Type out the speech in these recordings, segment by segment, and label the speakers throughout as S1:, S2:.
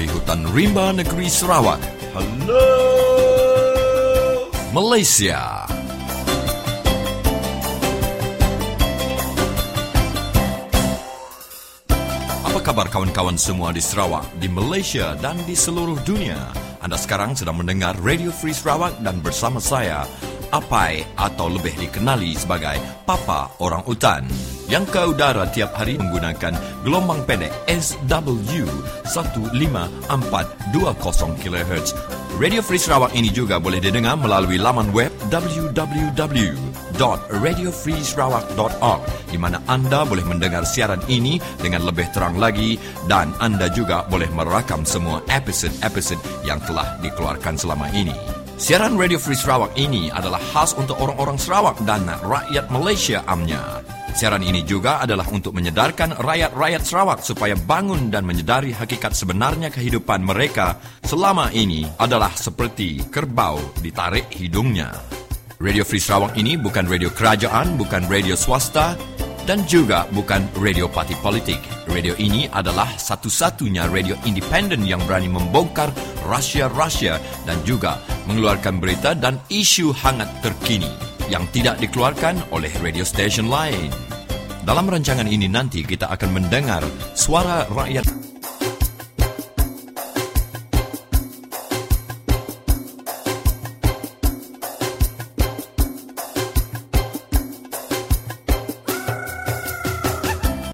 S1: dari hutan rimba negeri Sarawak. Hello! Malaysia. Apa kabar kawan-kawan semua di Sarawak, di Malaysia dan di seluruh dunia? Anda sekarang sedang mendengar Radio Free Sarawak dan bersama saya, Apai atau lebih dikenali sebagai Papa Orang Utan yang ke udara tiap hari menggunakan gelombang pendek SW 1542 kHz. Radio Free Sarawak ini juga boleh didengar melalui laman web www.radiofreesarawak.org di mana anda boleh mendengar siaran ini dengan lebih terang lagi dan anda juga boleh merakam semua episod-episod yang telah dikeluarkan selama ini. Siaran Radio Free Sarawak ini adalah khas untuk orang-orang Sarawak dan rakyat Malaysia amnya. Siaran ini juga adalah untuk menyedarkan rakyat-rakyat Sarawak supaya bangun dan menyedari hakikat sebenarnya kehidupan mereka selama ini adalah seperti kerbau ditarik hidungnya. Radio Free Sarawak ini bukan radio kerajaan, bukan radio swasta dan juga bukan radio parti politik. Radio ini adalah satu-satunya radio independen yang berani membongkar rahsia-rahsia dan juga mengeluarkan berita dan isu hangat terkini yang tidak dikeluarkan oleh radio station lain. Dalam rancangan ini nanti kita akan mendengar suara rakyat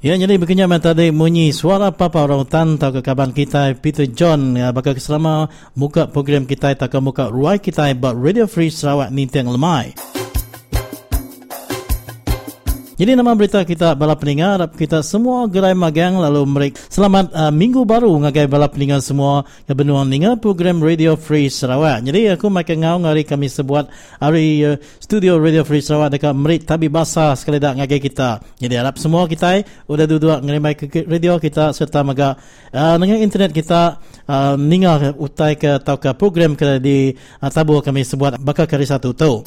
S2: Ya, jadi begini tadi bunyi suara papa orang hutan atau kekaban kita Peter John ya, bakal selama muka program kita atau muka ruai kita buat Radio Free Sarawak ni tiang lemai. Jadi nama berita kita bala pendengar kita semua gerai magang lalu mereka selamat uh, minggu baru ngagai bala pendengar semua ke benua ninga program Radio Free Sarawak. Jadi aku makan ngau ngari kami sebuat hari uh, studio Radio Free Sarawak dekat merit tapi basah sekali dak ngagai kita. Jadi harap semua kita udah duduk ngerimai ke radio kita serta maga uh, dengan internet kita uh, ninga utai ke atau ke program ke di uh, tabu kami sebuat bakal kari satu tu.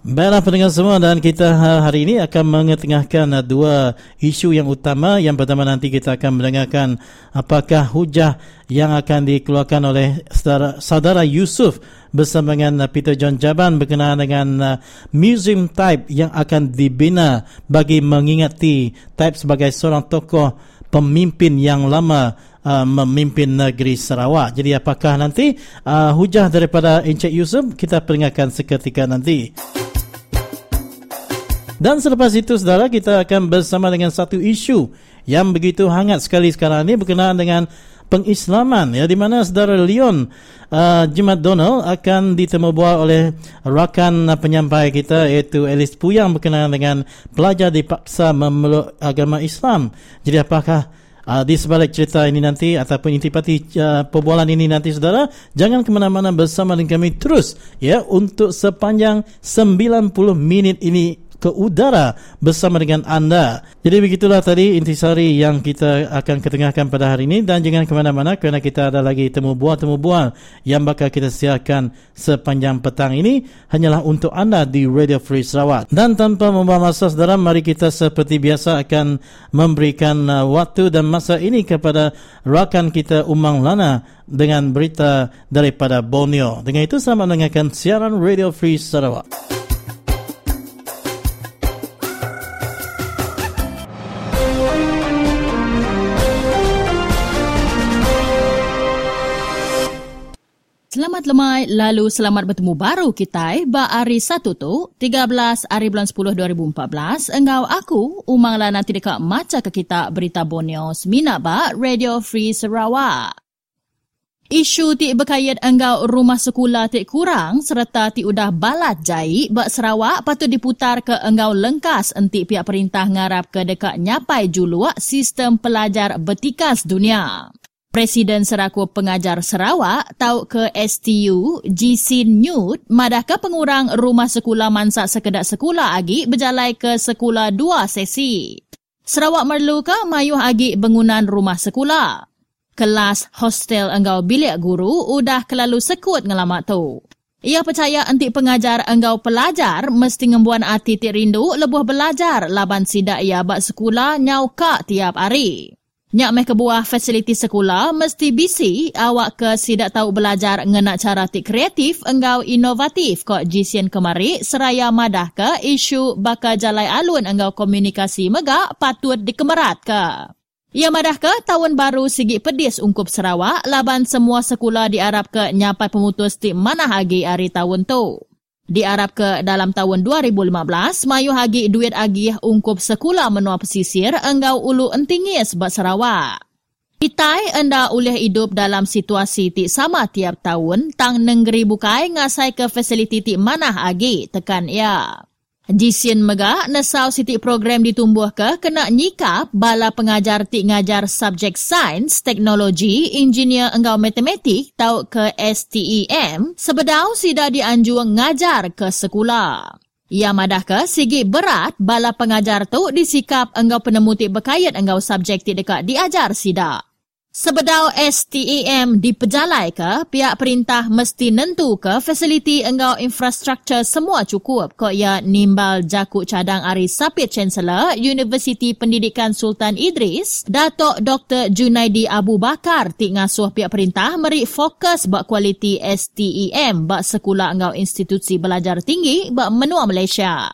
S2: Baiklah pendengar semua dan kita hari ini akan mengetengahkan dua isu yang utama. Yang pertama nanti kita akan mendengarkan apakah hujah yang akan dikeluarkan oleh saudara, saudara Yusuf bersama dengan Peter John Jaban berkenaan dengan uh, museum type yang akan dibina bagi mengingati type sebagai seorang tokoh pemimpin yang lama uh, memimpin negeri Sarawak. Jadi apakah nanti uh, hujah daripada Encik Yusuf kita peringatkan seketika nanti. Dan selepas itu saudara kita akan bersama dengan satu isu yang begitu hangat sekali sekarang ini berkenaan dengan pengislaman ya di mana saudara Leon uh, Jimat Donald akan ditemubual oleh rakan penyampai kita iaitu Alice Puyang berkenaan dengan pelajar dipaksa memeluk agama Islam. Jadi apakah uh, di sebalik cerita ini nanti ataupun intipati uh, perbualan ini nanti saudara jangan ke mana-mana bersama dengan kami terus ya untuk sepanjang 90 minit ini ke udara bersama dengan anda. Jadi begitulah tadi intisari yang kita akan ketengahkan pada hari ini dan jangan ke mana-mana kerana kita ada lagi temu buah-temu buah yang bakal kita siarkan sepanjang petang ini hanyalah untuk anda di Radio Free Sarawak. Dan tanpa membuang masa saudara, mari kita seperti biasa akan memberikan uh, waktu dan masa ini kepada rakan kita Umang Lana dengan berita daripada Borneo. Dengan itu selamat mendengarkan siaran Radio Free Sarawak.
S3: Selamat lemai, lalu selamat bertemu baru kita ba hari satu tu, 13 hari bulan 10 2014. Engau aku, umang lah nanti dekat maca ke kita berita Borneo semina ba Radio Free Sarawak. Isu ti berkait engau rumah sekolah ti kurang serta ti udah balat jai ba Sarawak patut diputar ke engau lengkas enti pihak perintah ngarap ke dekat nyapai juluak sistem pelajar betikas dunia. Presiden Seraku Pengajar Sarawak tahu ke STU GC Newt madah ke pengurang rumah sekolah mansak sekedar sekolah agi berjalai ke sekolah dua sesi. Sarawak merlu ke mayuh agi bangunan rumah sekolah. Kelas hostel enggau bilik guru udah kelalu sekut ngelamak tu. Ia percaya anti pengajar enggau pelajar mesti ngembuan hati ti rindu lebuh belajar laban sidak ia bak sekolah nyau kak tiap hari. Nyak meh kebuah fasiliti sekolah mesti bisi. Awak ke sidak tahu belajar ngenak cara tik kreatif enggau inovatif. Kok jisian kemari seraya madah ke isu bakal jalai alun enggau komunikasi megak patut dikemerat ke. Ia madah ke tahun baru sigi pedis ungkup Sarawak laban semua sekolah diarap ke nyapai pemutus tik mana lagi hari tahun tu diarap ke dalam tahun 2015 mayu hagi duit agih ungkup sekolah menua pesisir enggau ulu entingi sebab Sarawak. Itai anda boleh hidup dalam situasi ti sama tiap tahun tang negeri bukai ngasai ke fasiliti ti mana agi tekan ia. Jisin mega nesau siti program ditumbuh ke kena nyikap bala pengajar ti ngajar subjek sains, teknologi, engineer enggau matematik tau ke STEM sebedau sida dianjur ngajar ke sekolah. Ia madah ke sigi berat bala pengajar tu disikap enggau penemu ti berkait enggau subjek ti dekat diajar sida. Sebedau STEM dipejalai ke, pihak perintah mesti nentu ke fasiliti enggau infrastruktur semua cukup kok ia nimbal jakuk cadang Ari Sapit Chancellor Universiti Pendidikan Sultan Idris, Datuk Dr. Junaidi Abu Bakar ti ngasuh pihak perintah meri fokus bak kualiti STEM bak sekolah enggau institusi belajar tinggi bak menua Malaysia.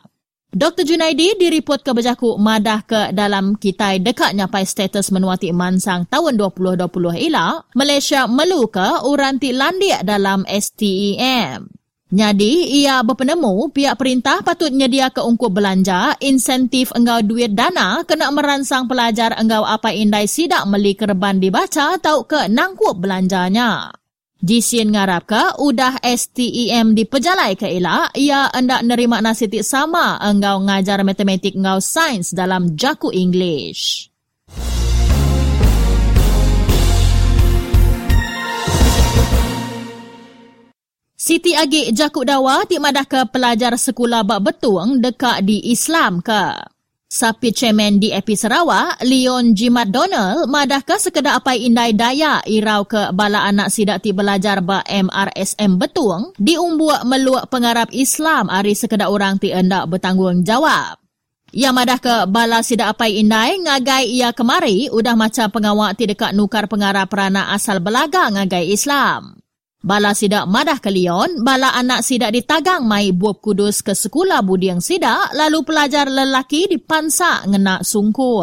S3: Dr. Junaidi diripot ke berjaku madah ke dalam kitai dekat nyapai status menuati mansang tahun 2020 ila, Malaysia melu ke uranti landik dalam STEM. Nyadi, ia berpenemu pihak perintah patut nyedia ke ungkup belanja insentif enggau duit dana kena meransang pelajar enggau apa indai sidak meli kerban dibaca atau ke nangkup belanjanya. Jisin ngarap ke udah STEM di pejalai ke ila, ia hendak nerima nasitik sama engkau ngajar matematik engkau sains dalam jaku English. Siti Agi Jakuk Dawa tik madah ke pelajar sekolah bak betuang dekat di Islam ke? Sapi Chairman DAP Sarawak, Leon Jimat Donald, madahkah sekedar apa indai daya irau ke bala anak sidak ti belajar ba MRSM betung, diumbuak meluak pengarap Islam hari sekedar orang ti hendak bertanggungjawab. Ia madah ke bala sidak apa indai ngagai ia kemari udah macam pengawak ti dekat nukar pengarap peranak asal belaga ngagai Islam. Bala sidak madah ke Leon, bala anak sidak ditagang mai buab kudus ke sekolah budiang sidak, lalu pelajar lelaki dipansak ngena sungku.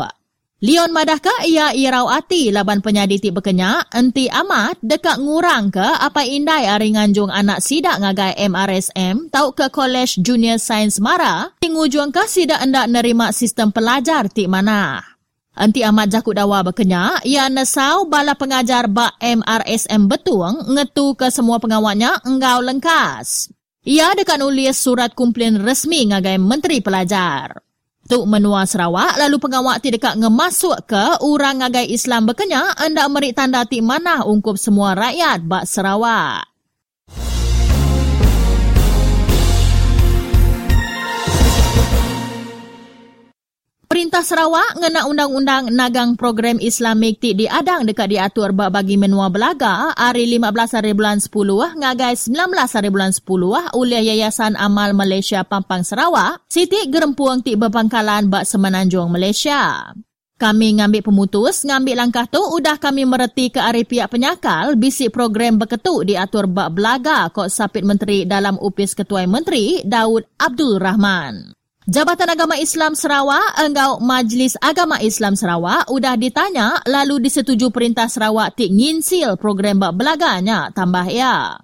S3: Leon madah ke? Ia irau ati. Laban penyaditi berkenyak, enti amat dekat ngurang ke? Apa indai ari nganjung anak sidak ngagai MRSM tau ke College Junior Science Mara, tingujuang ke sidak endak nerima sistem pelajar ti mana. Anti Ahmad Jakut Dawa berkenya, ia nesau bala pengajar bak MRSM betuang ngetu ke semua pengawalnya engkau lengkas. Ia dekat nulis surat kumpulan resmi ngagai Menteri Pelajar. Tuk menua Sarawak, lalu pengawal ti dekat ngemasuk ke orang ngagai Islam berkenya anda merik tanda ti mana ungkup semua rakyat bak Sarawak. Perintah Sarawak ngena undang-undang nagang program Islamik ti diadang dekat diatur bak bagi menua belaga hari 15 hari bulan 10 ngagai 19 hari bulan 10 oleh Yayasan Amal Malaysia Pampang Sarawak siti gerempuang ti berpangkalan bak semenanjung Malaysia. Kami ngambil pemutus, ngambil langkah tu udah kami mereti ke ari pihak penyakal bisik program berketuk diatur bak belaga kok sapit menteri dalam upis ketua menteri Daud Abdul Rahman. Jabatan Agama Islam Sarawak, enggau Majlis Agama Islam Sarawak udah ditanya lalu disetuju Perintah Sarawak tik nginsil program bak belaganya tambah ya.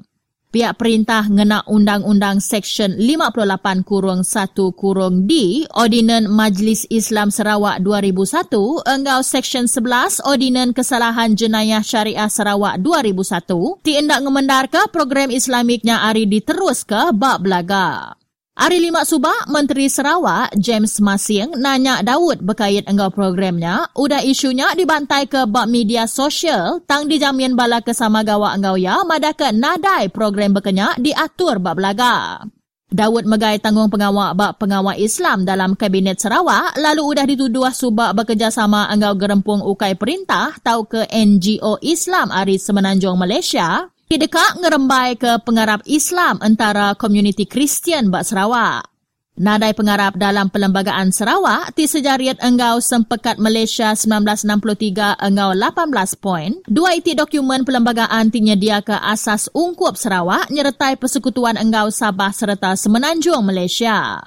S3: Pihak perintah ngena Undang-Undang Seksyen 58 kurung 1 kurung D Ordinan Majlis Islam Sarawak 2001 enggau Seksyen 11 Ordinan Kesalahan Jenayah Syariah Sarawak 2001 ti endak ngemendar ke program Islamiknya ari diterus ke bak belaga. Hari lima subak, Menteri Sarawak James Masing nanya Daud berkait enggau programnya, udah isunya dibantai ke bak media sosial. Tang dijamin bala kesama gawa enggau ya madah ke nadai program berkenya diatur bak belaga. Daud megai tanggung pengawal bak pengawal Islam dalam Kabinet Sarawak lalu udah dituduh subak bekerjasama enggau gerempung ukai perintah tau ke NGO Islam Aris Semenanjung Malaysia Dekat ngerembai ke pengarap Islam antara komuniti Kristian Bak Sarawak. Nadai pengarap dalam Perlembagaan Sarawak, ti sejariat enggau sempekat Malaysia 1963 enggau 18 poin. Dua iti dokumen Perlembagaan ti nyedia ke asas ungkup Sarawak nyertai persekutuan enggau Sabah serta Semenanjung Malaysia.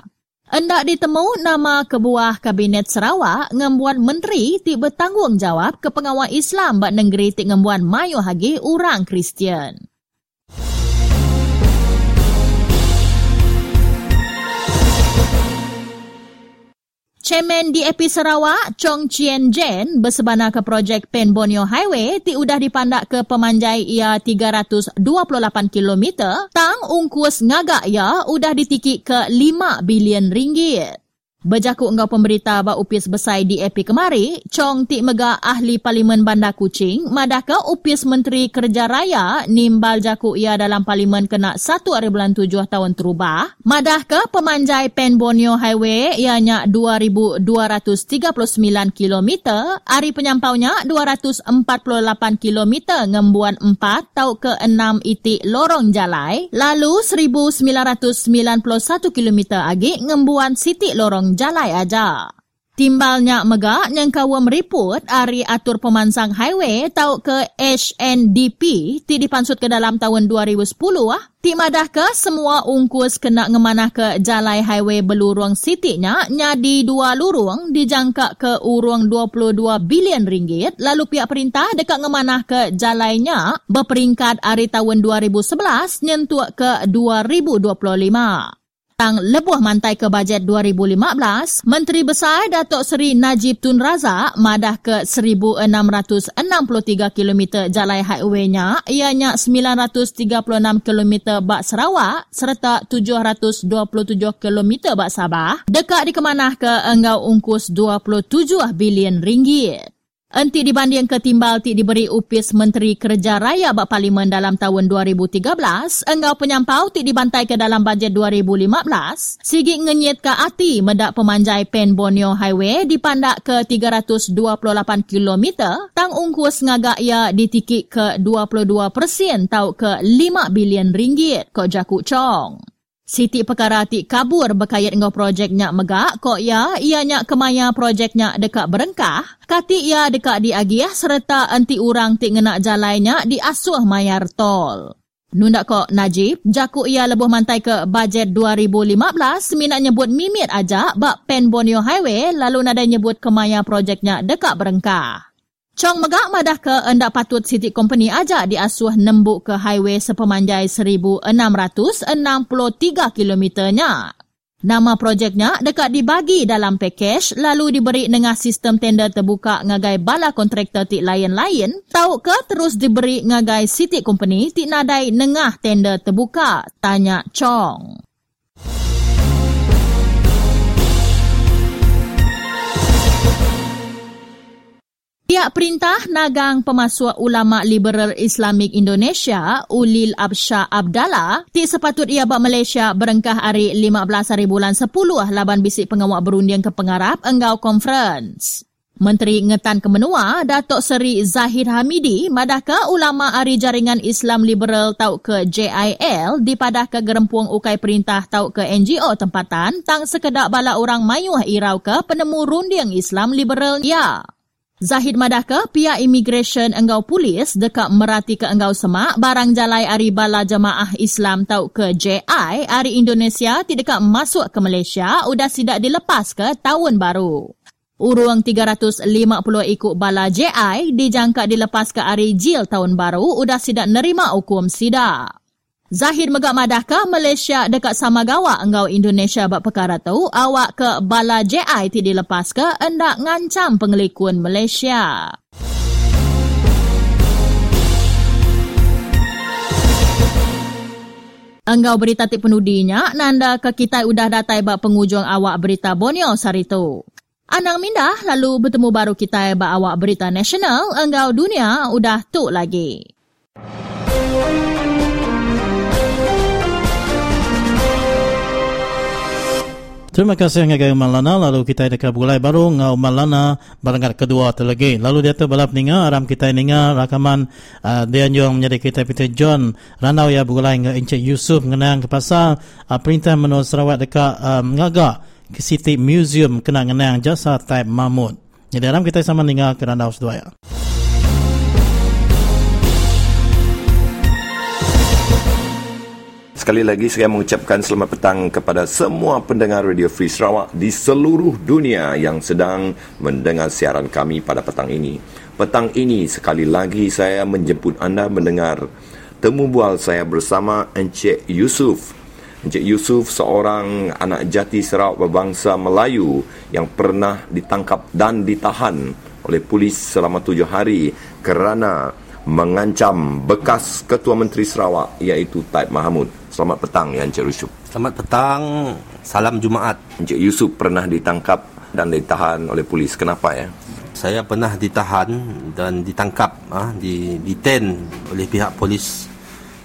S3: Endak ditemu nama kebuah Kabinet Sarawak ngembuan menteri ti bertanggungjawab ke pengawal Islam bak negeri ti ngembuan mayu hagi orang Kristian. Chairman DAP Sarawak, Chong Chien Jen, bersebana ke projek Pen Borneo Highway, ti udah dipandak ke pemanjai ia 328 km, tang ungkus ngagak ia udah ditikik ke 5 bilion ringgit. Berjakuk engkau pemberita bak upis besai di EP kemari, Chong Tik Mega Ahli Parlimen Bandar Kuching, madahkah upis Menteri Kerja Raya nimbal jakuk ia dalam Parlimen kena 1 hari bulan 7 tahun terubah, madahkah pemanjai Pen Borneo Highway ianya 2,239 km, hari penyampaunya 248 km ngembuan 4 tau ke 6 itik lorong jalai, lalu 1,991 km lagi ngembuan sitik lorong jalai aja. Timbalnya megak yang kawa meriput ari atur pemansang highway tau ke HNDP ti dipansut ke dalam tahun 2010 ah. Ti ke semua ungkus kena ngemanah ke jalai highway belurung sitinya nyadi dua lurung dijangka ke urung 22 bilion ringgit lalu pihak perintah dekat ngemanah ke jalainya berperingkat ari tahun 2011 nyentuh ke 2025 tang lebuh mantai ke bajet 2015, Menteri Besar Datuk Seri Najib Tun Razak madah ke 1663 km jalai highway-nya, ianya 936 km bak Sarawak serta 727 km bak Sabah, dekat dikemanah ke enggau ungkus 27 bilion ringgit. Enti dibanding ketimbal ti diberi upis Menteri Kerja Raya bak Parlimen dalam tahun 2013, enggau penyampau ti dibantai ke dalam bajet 2015, sigi ngenyit ke ati medak pemanjai Pen Borneo Highway dipandak ke 328 km, tang ungkus ngagak ia ditikik ke 22 persen tau ke 5 bilion ringgit kok jakuk cong. Siti perkara ti kabur berkait dengan projeknya megak, kok ya? Ianya kemaya projeknya dekat berengkah, kati ia dekat di agiah serta anti orang ti ngenak jalannya di asuh mayar tol. Nunda kok Najib, jaku ia lebuh mantai ke bajet 2015, minat nyebut mimit aja bak Pen Highway. Lalu nada nyebut kemaya projeknya dekat berengkah. Chong megak madah ke endak patut City Company aja diasuh nembuk ke highway sepemanjai 1663 kilometernya. Nama projeknya dekat dibagi dalam pakej lalu diberi dengan sistem tender terbuka ngagai bala kontraktor tik lain-lain. Tahu ke terus diberi ngagai City Company tik nadai nengah tender terbuka? Tanya Chong. Pihak perintah nagang pemasuk ulama liberal Islamik Indonesia, Ulil Absha Abdallah, ti sepatut ia buat Malaysia berengkah hari 15 hari bulan 10 laban bisik pengawak berundian ke pengarap enggau conference. Menteri Ngetan Kemenua, Datuk Seri Zahid Hamidi, madahkah ulama ari jaringan Islam liberal tau ke JIL dipadah ke gerempuang ukai perintah tau ke NGO tempatan tang sekedar bala orang mayuh irau ke penemu rundiang Islam liberal ya. Zahid Madaka, pihak immigration enggau polis dekat merati ke enggau semak barang jalai ari bala jemaah Islam tau ke JI ari Indonesia tidak dekat masuk ke Malaysia udah sidak dilepas ke tahun baru. Urung 350 ikut bala JI dijangka dilepas ke ari Jil tahun baru udah sidak nerima hukum sidak. Zahir megak madahkah Malaysia dekat Samagawa engkau Indonesia bak perkara tu awak ke bala JI ti dilepas ke endak ngancam pengelikun Malaysia. Engkau berita tip penudinya, nanda ke kita udah datai bak pengujung awak berita Borneo sari tu. Anang mindah lalu bertemu baru kita bak awak berita nasional, engkau dunia udah tu lagi.
S2: Terima kasih ngagai Malana lalu kita dekat bulai baru ngau Malana barangat kedua terlagi. Lalu dia tu balap ninga aram kita ninga rakaman uh, dia nyong menjadi kita Peter John ranau ya bulai ngau Encik Yusuf mengenang ke pasal uh, perintah menurut Sarawak dekat um, ngaga ke City Museum kena ngenang jasa type Mahmud. Jadi aram kita sama ninga ke ranau sedua
S4: Sekali lagi saya mengucapkan selamat petang kepada semua pendengar Radio Free Sarawak di seluruh dunia yang sedang mendengar siaran kami pada petang ini. Petang ini sekali lagi saya menjemput anda mendengar temu bual saya bersama Encik Yusuf. Encik Yusuf seorang anak jati Sarawak berbangsa Melayu yang pernah ditangkap dan ditahan oleh polis selama tujuh hari kerana mengancam bekas Ketua Menteri Sarawak iaitu Taib Mahamud. Selamat petang ya Encik Yusuf.
S5: Selamat petang. Salam Jumaat.
S4: Encik Yusuf pernah ditangkap dan ditahan oleh polis. Kenapa ya?
S5: Saya pernah ditahan dan ditangkap ah di deten oleh pihak polis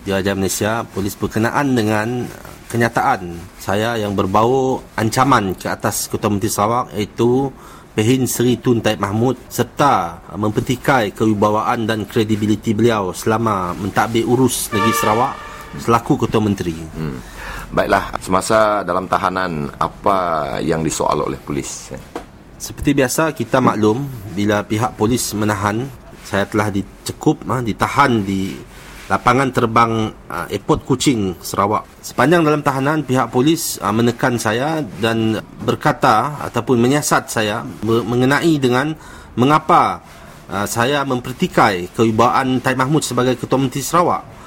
S5: di Raja Malaysia, polis berkenaan dengan kenyataan saya yang berbau ancaman ke atas Ketua Menteri Sarawak iaitu Pehin Seri Tun Taib Mahmud serta mempertikai kewibawaan dan kredibiliti beliau selama mentadbir urus negeri Sarawak selaku ketua menteri. Hmm.
S4: Baiklah, semasa dalam tahanan apa yang disoal oleh polis?
S5: Seperti biasa kita maklum bila pihak polis menahan saya telah dicekup ha, ditahan di lapangan terbang uh, airport Kuching Sarawak. Sepanjang dalam tahanan pihak polis uh, menekan saya dan berkata ataupun menyiasat saya mengenai dengan mengapa uh, saya mempertikai kewibawaan Taib Mahmud sebagai ketua menteri Sarawak.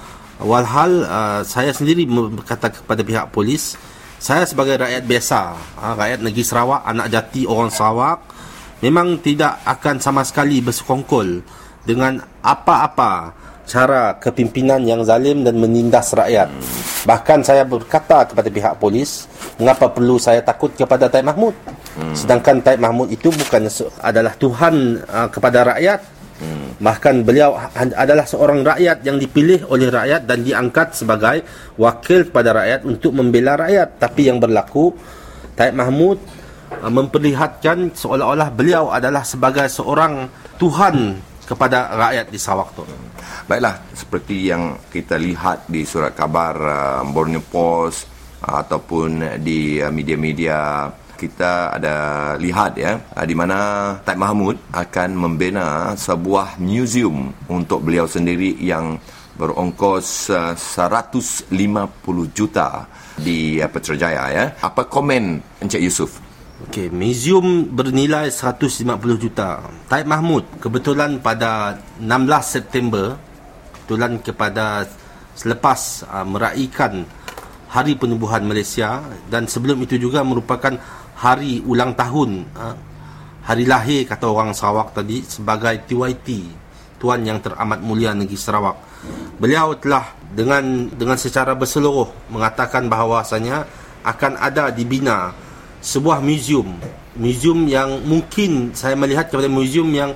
S5: Walhal uh, saya sendiri berkata kepada pihak polis saya sebagai rakyat biasa, uh, rakyat negeri Sarawak, anak jati orang Sarawak memang tidak akan sama sekali bersekongkol dengan apa-apa cara kepimpinan yang zalim dan menindas rakyat. Bahkan saya berkata kepada pihak polis, mengapa perlu saya takut kepada Taib Mahmud? Hmm. Sedangkan Taib Mahmud itu bukan adalah Tuhan uh, kepada rakyat, Hmm. Bahkan beliau adalah seorang rakyat yang dipilih oleh rakyat dan diangkat sebagai wakil kepada rakyat untuk membela rakyat. Tapi yang berlaku, Taib Mahmud uh, memperlihatkan seolah-olah beliau adalah sebagai seorang Tuhan kepada rakyat di Sarawak tu.
S4: Baiklah, seperti yang kita lihat di surat kabar uh, Borneo Post uh, ataupun di uh, media-media kita ada lihat ya ah, di mana Taib Mahmud akan membina sebuah museum untuk beliau sendiri yang berongkos 150 juta di Petrajaya ya. Apa komen Encik Yusuf?
S5: Okey, museum bernilai 150 juta. Taib Mahmud kebetulan pada 16 September kebetulan kepada selepas uh, meraihkan Hari Penubuhan Malaysia dan sebelum itu juga merupakan hari ulang tahun. Ha? hari lahir kata orang Sarawak tadi sebagai TYT Tuan yang teramat mulia negeri Sarawak. Beliau telah dengan dengan secara berseluruh mengatakan bahawasanya akan ada dibina sebuah museum museum yang mungkin saya melihat kepada museum yang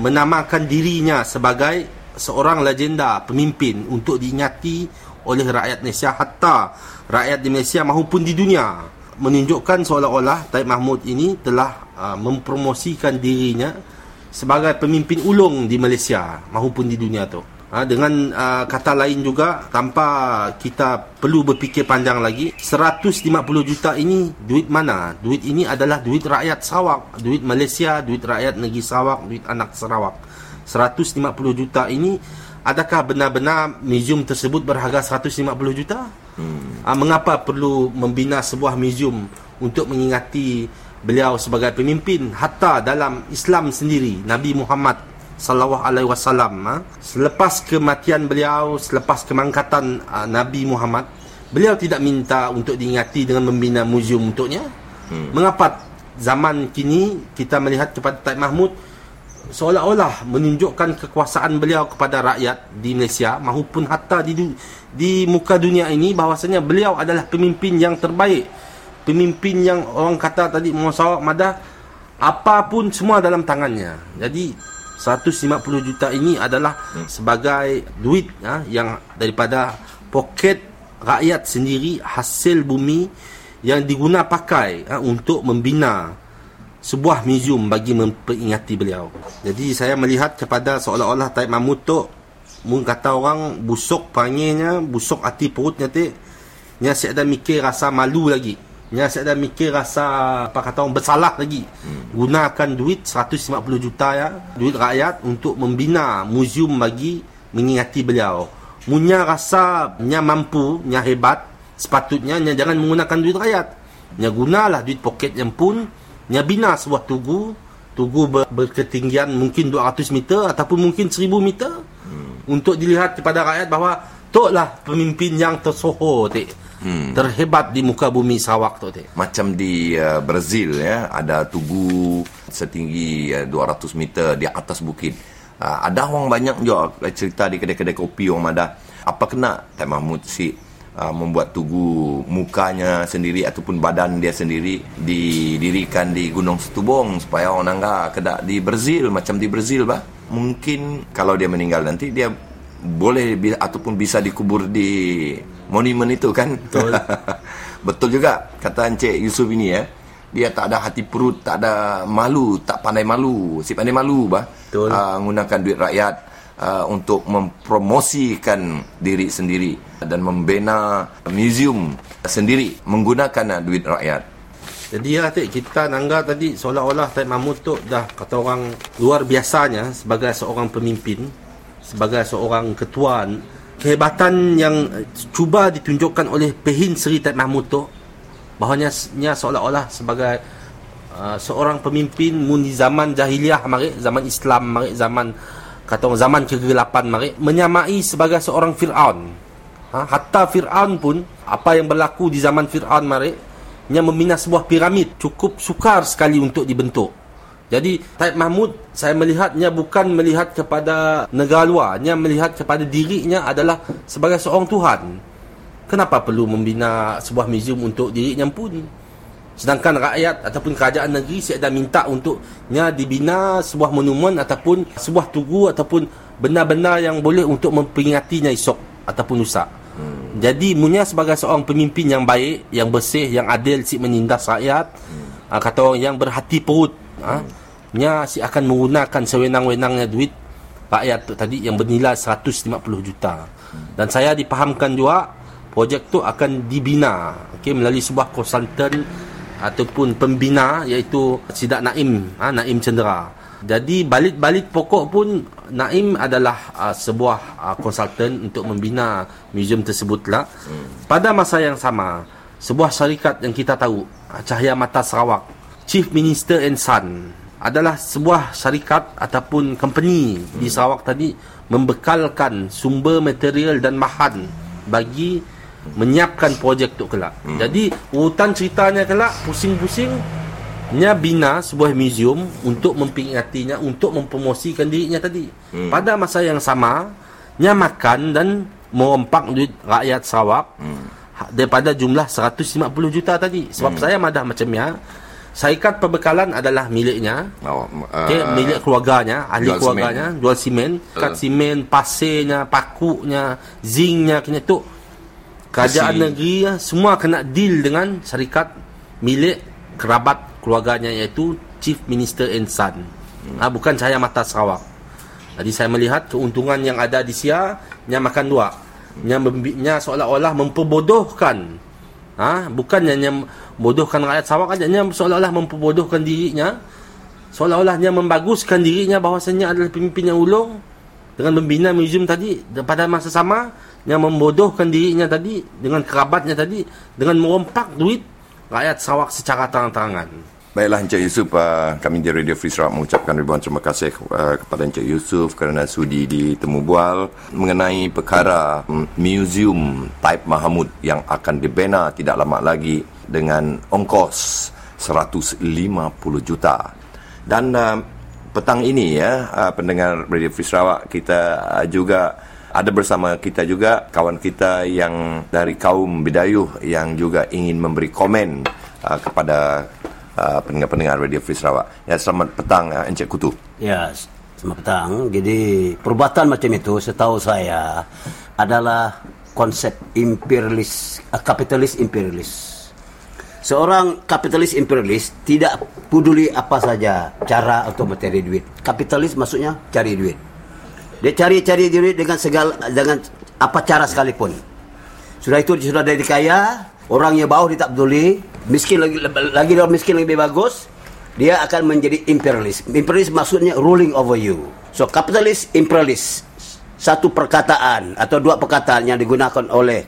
S5: menamakan dirinya sebagai seorang legenda pemimpin untuk diingati oleh rakyat Malaysia hatta rakyat di Malaysia maupun di dunia menunjukkan seolah-olah Taib Mahmud ini telah uh, mempromosikan dirinya sebagai pemimpin ulung di Malaysia maupun di dunia tu. Ha, dengan uh, kata lain juga tanpa kita perlu berfikir panjang lagi 150 juta ini duit mana? Duit ini adalah duit rakyat Sarawak, duit Malaysia, duit rakyat negeri Sarawak, duit anak Sarawak. 150 juta ini adakah benar-benar museum tersebut berharga 150 juta? Hmm. Uh, mengapa perlu membina sebuah museum untuk mengingati beliau sebagai pemimpin hatta dalam Islam sendiri Nabi Muhammad sallallahu alaihi wasallam uh, selepas kematian beliau selepas kemangkatan uh, Nabi Muhammad beliau tidak minta untuk diingati dengan membina museum untuknya hmm. mengapa zaman kini kita melihat kepada Taib Mahmud seolah-olah menunjukkan kekuasaan beliau kepada rakyat di Malaysia maupun hatta di di muka dunia ini bahawasanya beliau adalah pemimpin yang terbaik. Pemimpin yang orang kata tadi Muhammad Madah apapun semua dalam tangannya. Jadi 150 juta ini adalah sebagai duit ha, yang daripada poket rakyat sendiri hasil bumi yang diguna pakai ha, untuk membina sebuah museum bagi memperingati beliau. Jadi saya melihat kepada seolah-olah Taib Mahmud tu mungkin kata orang busuk panggilnya, busuk hati perutnya tu. Nya saya dah mikir rasa malu lagi. Nya saya dah mikir rasa apa kata orang bersalah lagi. Hmm. Gunakan duit 150 juta ya, duit rakyat untuk membina museum bagi mengingati beliau. Munya rasa nya mampu, nya hebat, sepatutnya nya jangan menggunakan duit rakyat. Nya gunalah duit poket yang pun nya bina sebuah tugu tugu ber, berketinggian mungkin 200 meter ataupun mungkin 1000 meter hmm. untuk dilihat kepada rakyat bahawa toklah pemimpin yang tersohor tik hmm. terhebat di muka bumi Sarawak tu
S4: macam di uh, Brazil ya ada tugu setinggi uh, 200 meter di atas bukit. Uh, ada orang banyak juga cerita di kedai-kedai kopi orang ada apa kena Tak Mahmud si uh, membuat tugu mukanya sendiri ataupun badan dia sendiri didirikan di Gunung Setubong supaya orang nangga kedak di Brazil macam di Brazil bah. Mungkin kalau dia meninggal nanti dia boleh ataupun bisa dikubur di monumen itu kan? Betul. Betul juga kata Encik Yusuf ini ya dia tak ada hati perut tak ada malu tak pandai malu si pandai malu bah. Uh, menggunakan duit rakyat uh, untuk mempromosikan diri sendiri dan membina museum sendiri menggunakan uh, duit rakyat.
S5: Jadi ya Atik, kita nangga tadi seolah-olah Taib Mahmud tu dah kata orang luar biasanya sebagai seorang pemimpin, sebagai seorang ketua kehebatan yang cuba ditunjukkan oleh Pehin Seri Taib Mahmud tu bahawanya seolah-olah sebagai uh, seorang pemimpin muni zaman jahiliah mari zaman Islam mari zaman kata orang zaman kegelapan mari menyamai sebagai seorang Fir'aun. Ha? hatta Fir'aun pun apa yang berlaku di zaman Fir'aun mari yang membina sebuah piramid cukup sukar sekali untuk dibentuk. Jadi Taib Mahmud saya melihatnya bukan melihat kepada negara luar nya melihat kepada dirinya adalah sebagai seorang Tuhan. Kenapa perlu membina sebuah museum untuk dirinya pun Sedangkan rakyat ataupun kerajaan negeri saya dah minta untuknya dibina sebuah monumen ataupun sebuah tugu ataupun benda-benda yang boleh untuk memperingatinya esok ataupun lusa. Hmm. Jadi munya sebagai seorang pemimpin yang baik, yang bersih, yang adil si menindas rakyat, hmm. kata orang yang berhati perut, ha, hmm. nya si akan menggunakan sewenang-wenangnya duit rakyat tu tadi yang bernilai 150 juta. Hmm. Dan saya dipahamkan juga projek tu akan dibina okay, melalui sebuah konsultan ataupun pembina iaitu Sidak Naim ha, Naim Cendera jadi balik-balik pokok pun Naim adalah uh, sebuah uh, konsultan untuk membina museum tersebutlah hmm. pada masa yang sama sebuah syarikat yang kita tahu uh, Cahaya Mata Sarawak Chief Minister and Son adalah sebuah syarikat ataupun company hmm. di Sarawak tadi membekalkan sumber material dan bahan bagi menyiapkan projek tu kelak. Hmm. Jadi urutan ceritanya kelak pusing-pusing nya bina sebuah museum untuk memperingatinya untuk mempromosikan dirinya tadi. Hmm. Pada masa yang sama nya makan dan merompak duit rakyat Sarawak hmm. daripada jumlah 150 juta tadi. Sebab hmm. saya madah macam ya Syarikat perbekalan adalah miliknya. Oh, uh, okay, milik keluarganya, ahli jual keluarganya, simen. jual simen, kat uh. simen, pasirnya, pakunya, zincnya kena tu kerajaan negeri ya, semua kena deal dengan syarikat milik kerabat keluarganya iaitu Chief Minister and Son. Hmm. Ha, bukan saya mata Sarawak. Jadi saya melihat keuntungan yang ada di Sia yang makan dua. Nya seolah-olah memperbodohkan ha, bukan yang membodohkan rakyat Sarawak saja, yang seolah-olah memperbodohkan dirinya. Seolah-olahnya membaguskan dirinya bahawasanya adalah pemimpin yang ulung dengan membina museum tadi pada masa sama yang membodohkan dirinya tadi dengan kerabatnya tadi dengan merompak duit rakyat Sarawak secara terang-terangan.
S4: Baiklah Encik Yusuf, uh, kami di Radio Free Sarawak mengucapkan ribuan terima kasih uh, kepada Encik Yusuf kerana sudi di Temu Bual mengenai perkara um, Museum Taib Mahamud yang akan dibina tidak lama lagi dengan ongkos 150 juta. Dan uh, petang ini ya, uh, pendengar Radio Free Sarawak kita uh, juga ada bersama kita juga kawan kita yang dari kaum Bidayuh yang juga ingin memberi komen uh, kepada uh, pendengar-pendengar Radio Free Sarawak. Ya, selamat petang uh, Encik Kutu.
S6: Ya, selamat petang. Jadi perbuatan macam itu setahu saya adalah konsep imperialis, uh, kapitalis imperialis. Seorang kapitalis imperialis tidak peduli apa saja cara untuk mencari duit. Kapitalis maksudnya cari duit. Dia cari-cari duit dengan segala dengan apa cara sekalipun. Sudah itu sudah dari kaya, orang yang bawah dia tak peduli, miskin lagi lagi orang miskin lebih bagus, dia akan menjadi imperialis. Imperialis maksudnya ruling over you. So kapitalis imperialis satu perkataan atau dua perkataan yang digunakan oleh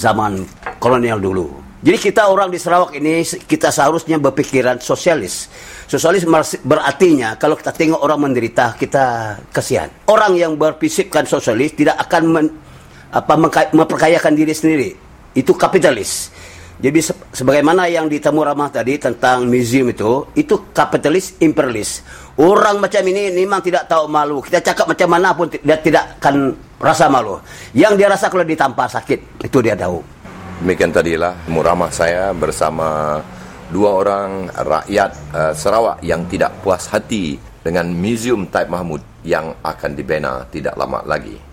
S6: zaman kolonial dulu. Jadi kita orang di Sarawak ini kita seharusnya berpikiran sosialis. Sosialis berartinya kalau kita tengok orang menderita kita kasihan. Orang yang berpisipkan sosialis tidak akan men, apa memperkayakan diri sendiri. Itu kapitalis. Jadi se sebagaimana yang ditemu Ramah tadi tentang museum itu, itu kapitalis imperialis. Orang macam ini memang tidak tahu malu. Kita cakap macam mana pun dia tidak akan rasa malu. Yang dia rasa kalau ditampar sakit, itu dia tahu.
S4: Demikian tadilah muramah saya bersama dua orang rakyat uh, Sarawak yang tidak puas hati dengan Museum Taib Mahmud yang akan dibina tidak lama lagi.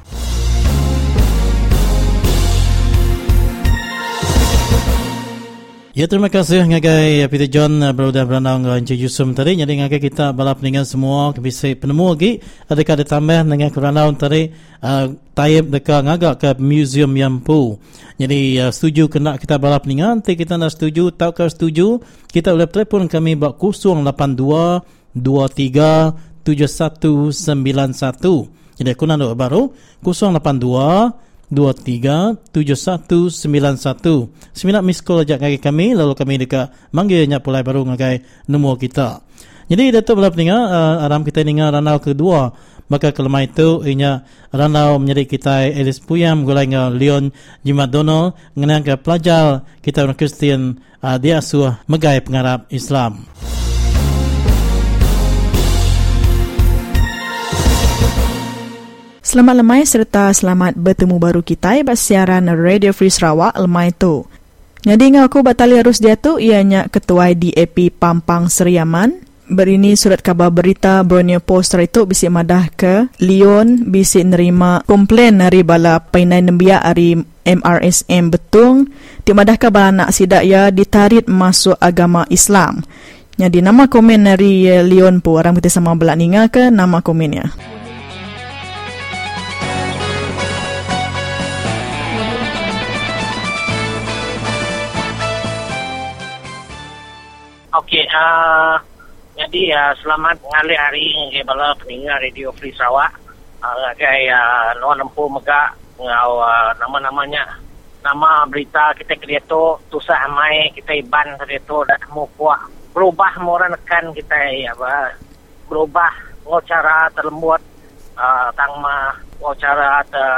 S2: Ya terima kasih ngagai Peter John Berudah Beranau dengan Encik Yusum tadi. Jadi ngagai kita balap dengan semua Bisa penemu lagi. Adakah ada tambah dengan Beranau tadi? Uh, Taib dekat ngagak ke Museum Yampu? Jadi uh, setuju kena kita balap dengan Nanti kita nak setuju. Tak kau setuju? Kita boleh telefon kami Bak 082 23 7191 Jadi aku nak baru 082 237191. Sembilan miss call ajak ngagai kami lalu kami dekat manggilnya pulai baru ngagai nombor kita. Jadi Datuk boleh dengar uh, aram kita dengar ranau kedua maka kelemah itu inya ranau menjadi kita Elis Puyam gulai dengan Leon Jimat Dono mengenai ke pelajar kita orang Kristian uh, dia asuh megai pengarap Islam.
S7: Selamat lemai serta selamat bertemu baru kita bas siaran Radio Free Sarawak lemai tu. Jadi ngau aku batali harus dia tu ianya ketua DAP Pampang Seriaman. Berini surat khabar berita Borneo Post itu bisa madah ke Leon bisa nerima komplain dari bala painai nembia dari MRSM betung di madah ke bala anak sidak ya ditarik masuk agama Islam. Jadi nama komen dari Leon pun orang kita sama belak ninga ke nama komennya.
S8: Okey, uh, jadi uh, selamat mengalih hari ini bala peninggal Radio Free Sarawak. Uh, Gai uh, no nempu mega ngau uh, nama-namanya. Nama berita kita kira tu tusah mai kita iban tadi tu dah mu puah berubah moran kan kita ya ba berubah cara terlembut uh, tangma cara ter,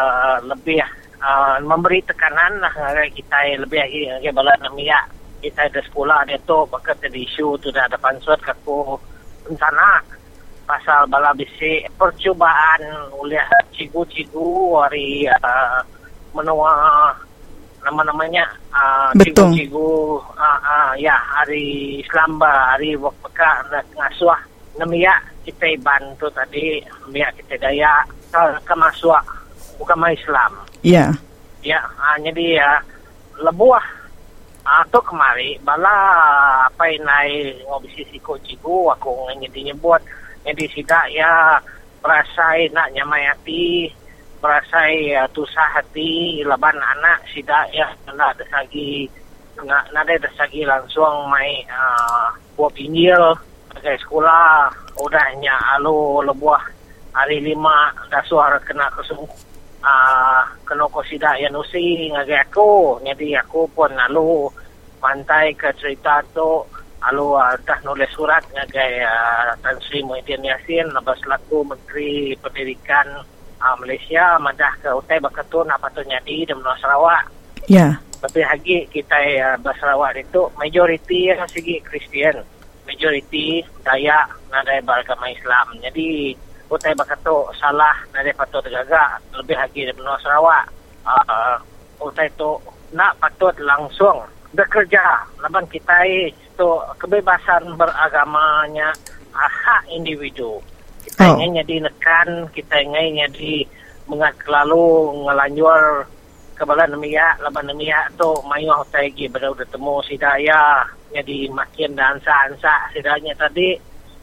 S8: lebih uh, memberi tekanan lah kita lebih lagi bala namia kita ada sekolah dia tu bakat ada isu tu dah ada pansut kaku rencana pasal bala bisi percubaan oleh cigu-cigu hari uh, menua nama-namanya uh, cigu-cigu uh, uh, ya hari Islam ba hari wakpeka ngasuah. Namia kita iban tu tadi namia kita daya ke masuk bukan Islam.
S7: Ya. Yeah.
S8: ya uh, jadi ya uh, lebuah atau kemari. Bala apa nai ngobisi siko cigu aku ngedi nyebut ngedi sida ya perasai nak nyamai hati perasai uh, tusah hati laban anak sida ya. Nak desagi nak nade desagi langsung mai uh, buat pinggir ke sekolah. Udahnya alu lebuah. Hari lima dah suara kena kesung uh, kena ko sida yang usi ngagi aku. Jadi aku pun lalu pantai ke cerita tu lalu uh, dah nulis surat ngagi uh, Tan Sri Muhyiddin Yassin lepas selaku Menteri Pendidikan uh, Malaysia madah ke utai bakatun apa tu nyadi di Menua Sarawak.
S7: Ya. Yeah.
S8: lebih lagi kita uh, Sarawak itu majoriti yang segi Kristian. Majoriti Dayak nadai beragama Islam. Jadi utai bakato salah dari patut terjaga. Lebih lagi di benua Sarawak. Uh, utai itu nak patut langsung bekerja. Laban kita itu kebebasan beragamanya uh, hak individu. Kita oh. ingin jadi nekan kita ingin jadi mengat lalu ngelanjur kebala nemiak laban nemiak tu mayuh utai gi baru bertemu sidaya jadi makin dansa-ansa sidanya tadi.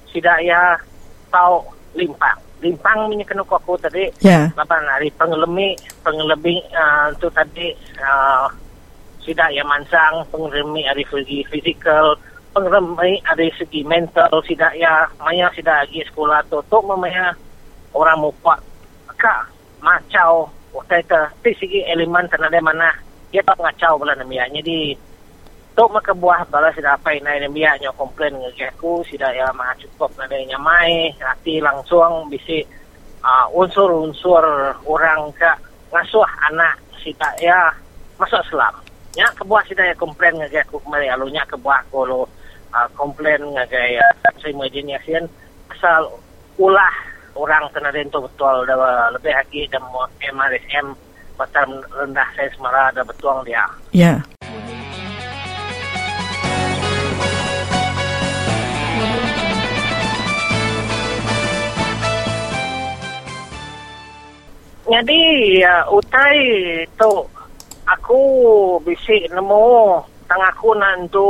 S8: Sidaya tau limpang. Limpang punya kena aku tadi.
S7: Ya.
S8: lapan hari. Pengelemi pengelemi uh, tu tadi uh, sidak yang mansang pengelemi dari segi fizikal pengelemi dari segi mental sidak ya maya sidak lagi sekolah tu. Tu memaya orang mupak kak macau. Waktu itu ti segi elemen tanah mana dia tak ngacau belah namanya. Jadi Tok maka buah bala sida apa ina ina biak nyo komplain ngagi aku sida ya ma cukup na dai nyamai hati langsung bisi uh, unsur-unsur orang ka ngasuh anak sida ya masuk Islam. Nya kebuah sida ya komplain ngagi aku kemari alunya kebuah lo uh, komplain ngagi ya saya imagination asal ulah orang kena dento betul dah lebih lagi dan MRSM pasal rendah saya semara ada betul dia.
S7: Ya.
S8: Jadi uh, utai tu aku bisik nemu tang aku nantu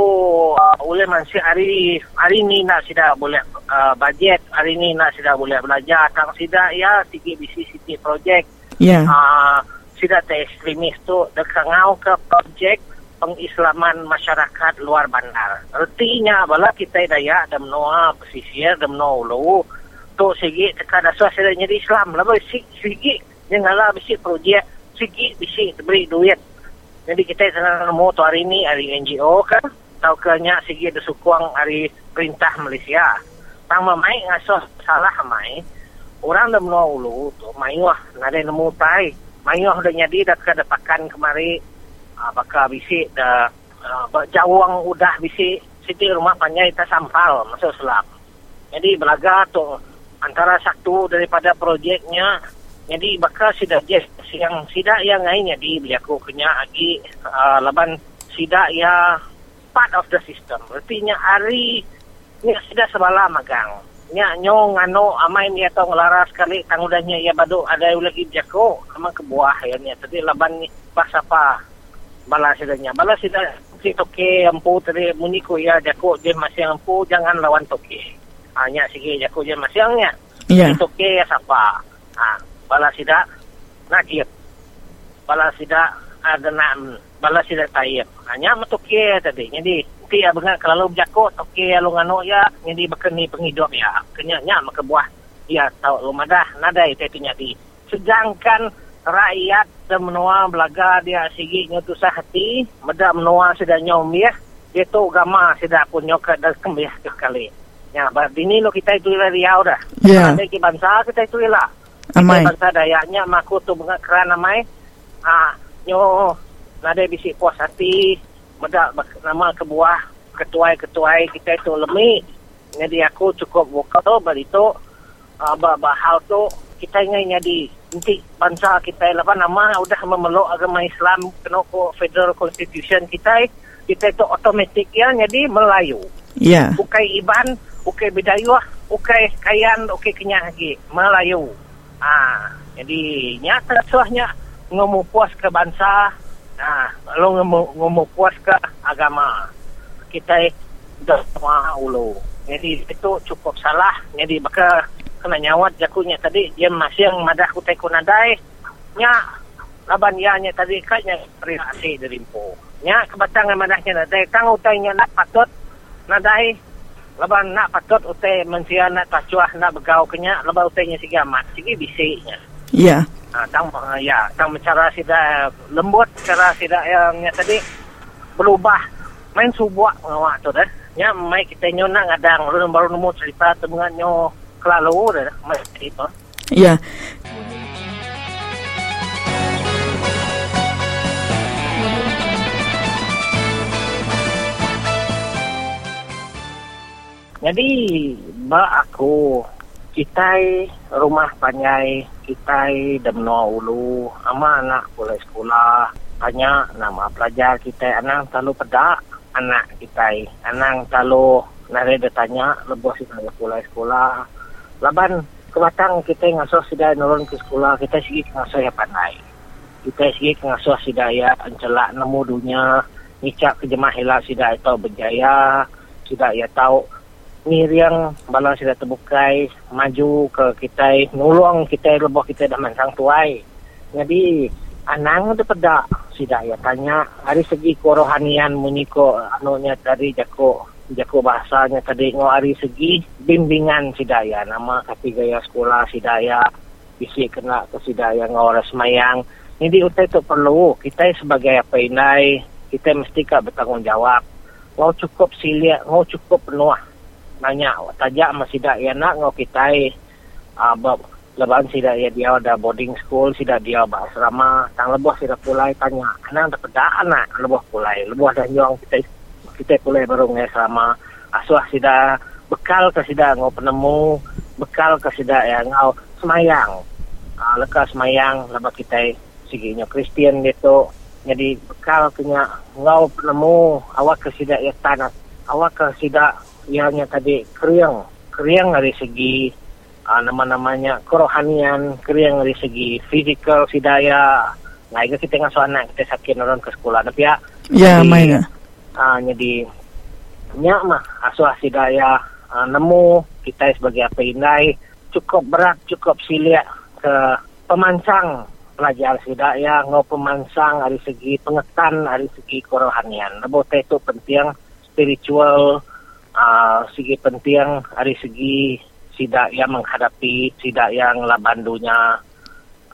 S8: uh, oleh masih hari hari ni nak sida boleh uh, budget hari ni nak sida boleh belajar tang sida ya sigi bisi siti projek
S7: Ya.
S8: uh, sida te ekstremis tu dekangau ke projek pengislaman masyarakat luar bandar. Artinya bala kita daya dan menua pesisir dan menua ulu tu sigi tekan asal sida jadi Islam lah sigi sigi janganlah bisi projek sigi bisi beri duit. Jadi kita senang nemu tu hari ni hari NGO kan tahu kenya segi ada sukuang hari perintah Malaysia? Tang mai ngasuh salah mai orang dah menua ulu tu mai wah nade nemu tai mai wah dah jadi dah kada pakan kemari. Uh, bakal bisi dah uh, jawang udah bisi siti rumah panjang kita sampal masuk selam. Jadi belaga tu antara satu daripada projeknya jadi bakal sidak yes yang sidak yang lainnya. Di beli aku kenya lagi uh, laban sidak ya part of the system. Artinya hari ni sidak sebala magang nya nyong ano amai ni atau ngelaras sekali tangudahnya ya badu ada lagi jako ama kebuah ya ni tadi laban ni pas apa bala sidanya bala sidak si toke ampu tadi muniko ya jako dia masih ampu jangan lawan toke. Hanya sige jako dia masih angnya
S7: Ya.
S8: itu ke ya siapa ha bala sida nakir bala sida ada nam bala sida tayyib hanya matuke tadi. Jadi ti ya benga kalau berjako toke ya lu ngano ya jadi bekeni penghidup ya. Kenyanya maka buah. Ya tahu lu madah nada itu itu nyati sedangkan rakyat menua belaga dia sigi ngutusah hati meda menua sudah nyom ya. Dia tu agama sudah pun nyoka dan kembih sekali. Ya, bini lo kita itu lah Riau dah.
S7: Ya.
S8: Ada ke bangsa kita itu lah.
S7: Amai.
S8: Kita bangsa Dayaknya maku tu bunga kerana mai. Ah, nyo nada bisi puas hati. Meda bak- nama kebuah ketuai-ketuai kita itu lemi. Jadi aku cukup vokal bali tu uh, bah hal tu kita ingin jadi nanti bangsa kita apa nama udah memeluk agama Islam kena ko federal constitution kita kita itu otomatik ya jadi Melayu
S7: Ya.
S8: ukai iban, ukai bidayuh, ukai kayan, ukai kenyah lagi. Melayu. Ah, jadi nyata suahnya ngomu puas ke bangsa, ah, lo ngomu, ngomu puas ke agama. Kita dah semua ulu. Jadi itu cukup salah. Jadi maka kena nyawat jakunya tadi dia masih yang madah kutai kunadai. Nya laban ya nya tadi kayaknya reaksi dari impo. Nya kebatangan madahnya nadai kang utainya nak patut nadai laban nak patut utai mensia nak tacuah nak begau kenya laban utainya sige amat sige bisiknya
S7: Ya.
S8: ha, tang uh, ya tang cara sida lembut cara sida yang nya tadi berubah main subuak ngawak tu dah nya mai kita nyo nak ngadang baru nemu cerita temengan nyo kelalu dah mai itu
S7: Ya.
S8: Jadi, ba aku kita rumah panjai kita demno ulu. Ama anak boleh sekolah. Banyak nama pelajar kita anak terlalu pedak anak kita anak terlalu nare dia tanya lebih sih kalau sekolah sekolah? Laban kebatang kita ngasuh sudah nurun ke sekolah kita sih ngasuh ya pandai. Kita segi pengasuh sidaya ancelak nemu dunia. Ngicap kejemah hilal sidaya tahu berjaya sidaya tahu miriang balang sidaya terbukai maju ke kita nulung kita lebih kita dah mansang tuai. Jadi anang tu pedak. Sidaya tanya hari segi kerohanian meniko anunya tadi jako jako bahasanya tadi ngo hari segi bimbingan sidaya nama kati gaya sekolah sidaya isi kena ke sidaya ngo orang semayang. Jadi utai tu perlu kita sebagai apa inai kita mesti kak bertanggungjawab. Ngau cukup silia ngau cukup penuh nanya tajak masih dak ya nak ngau kita uh, lebaran sida ya dia ada boarding school sida dia ba asrama tang lebuh sida pulai tanya anak tak pada anak? Lebuh pulai lebuh dan yang kita kita pulai baru ngai asrama. Asuh sida bekal ke sida ngau penemu bekal ke sida ya ngau semayang. Uh, semayang lepas kita siginya Kristian gitu jadi bekal kenya ngau penemu awak ke sida ya tanah awak ke sida yang tadi kriang kriang dari segi uh, nama-namanya kerohanian. Kering dari segi fizikal sidaya nah itu kita ngasuh anak kita sakit orang ke sekolah. Tapi ya
S7: Ya, main
S8: uh, jadi nyak mah asuh sidaya uh, nemu kita sebagai apa indai cukup berat cukup silia ke pemancang pelajar sidaya ngau pemancang dari segi pengetan dari segi kerohanian. Lebo itu penting spiritual uh, segi penting dari segi sidak yang menghadapi sidak yang labandunya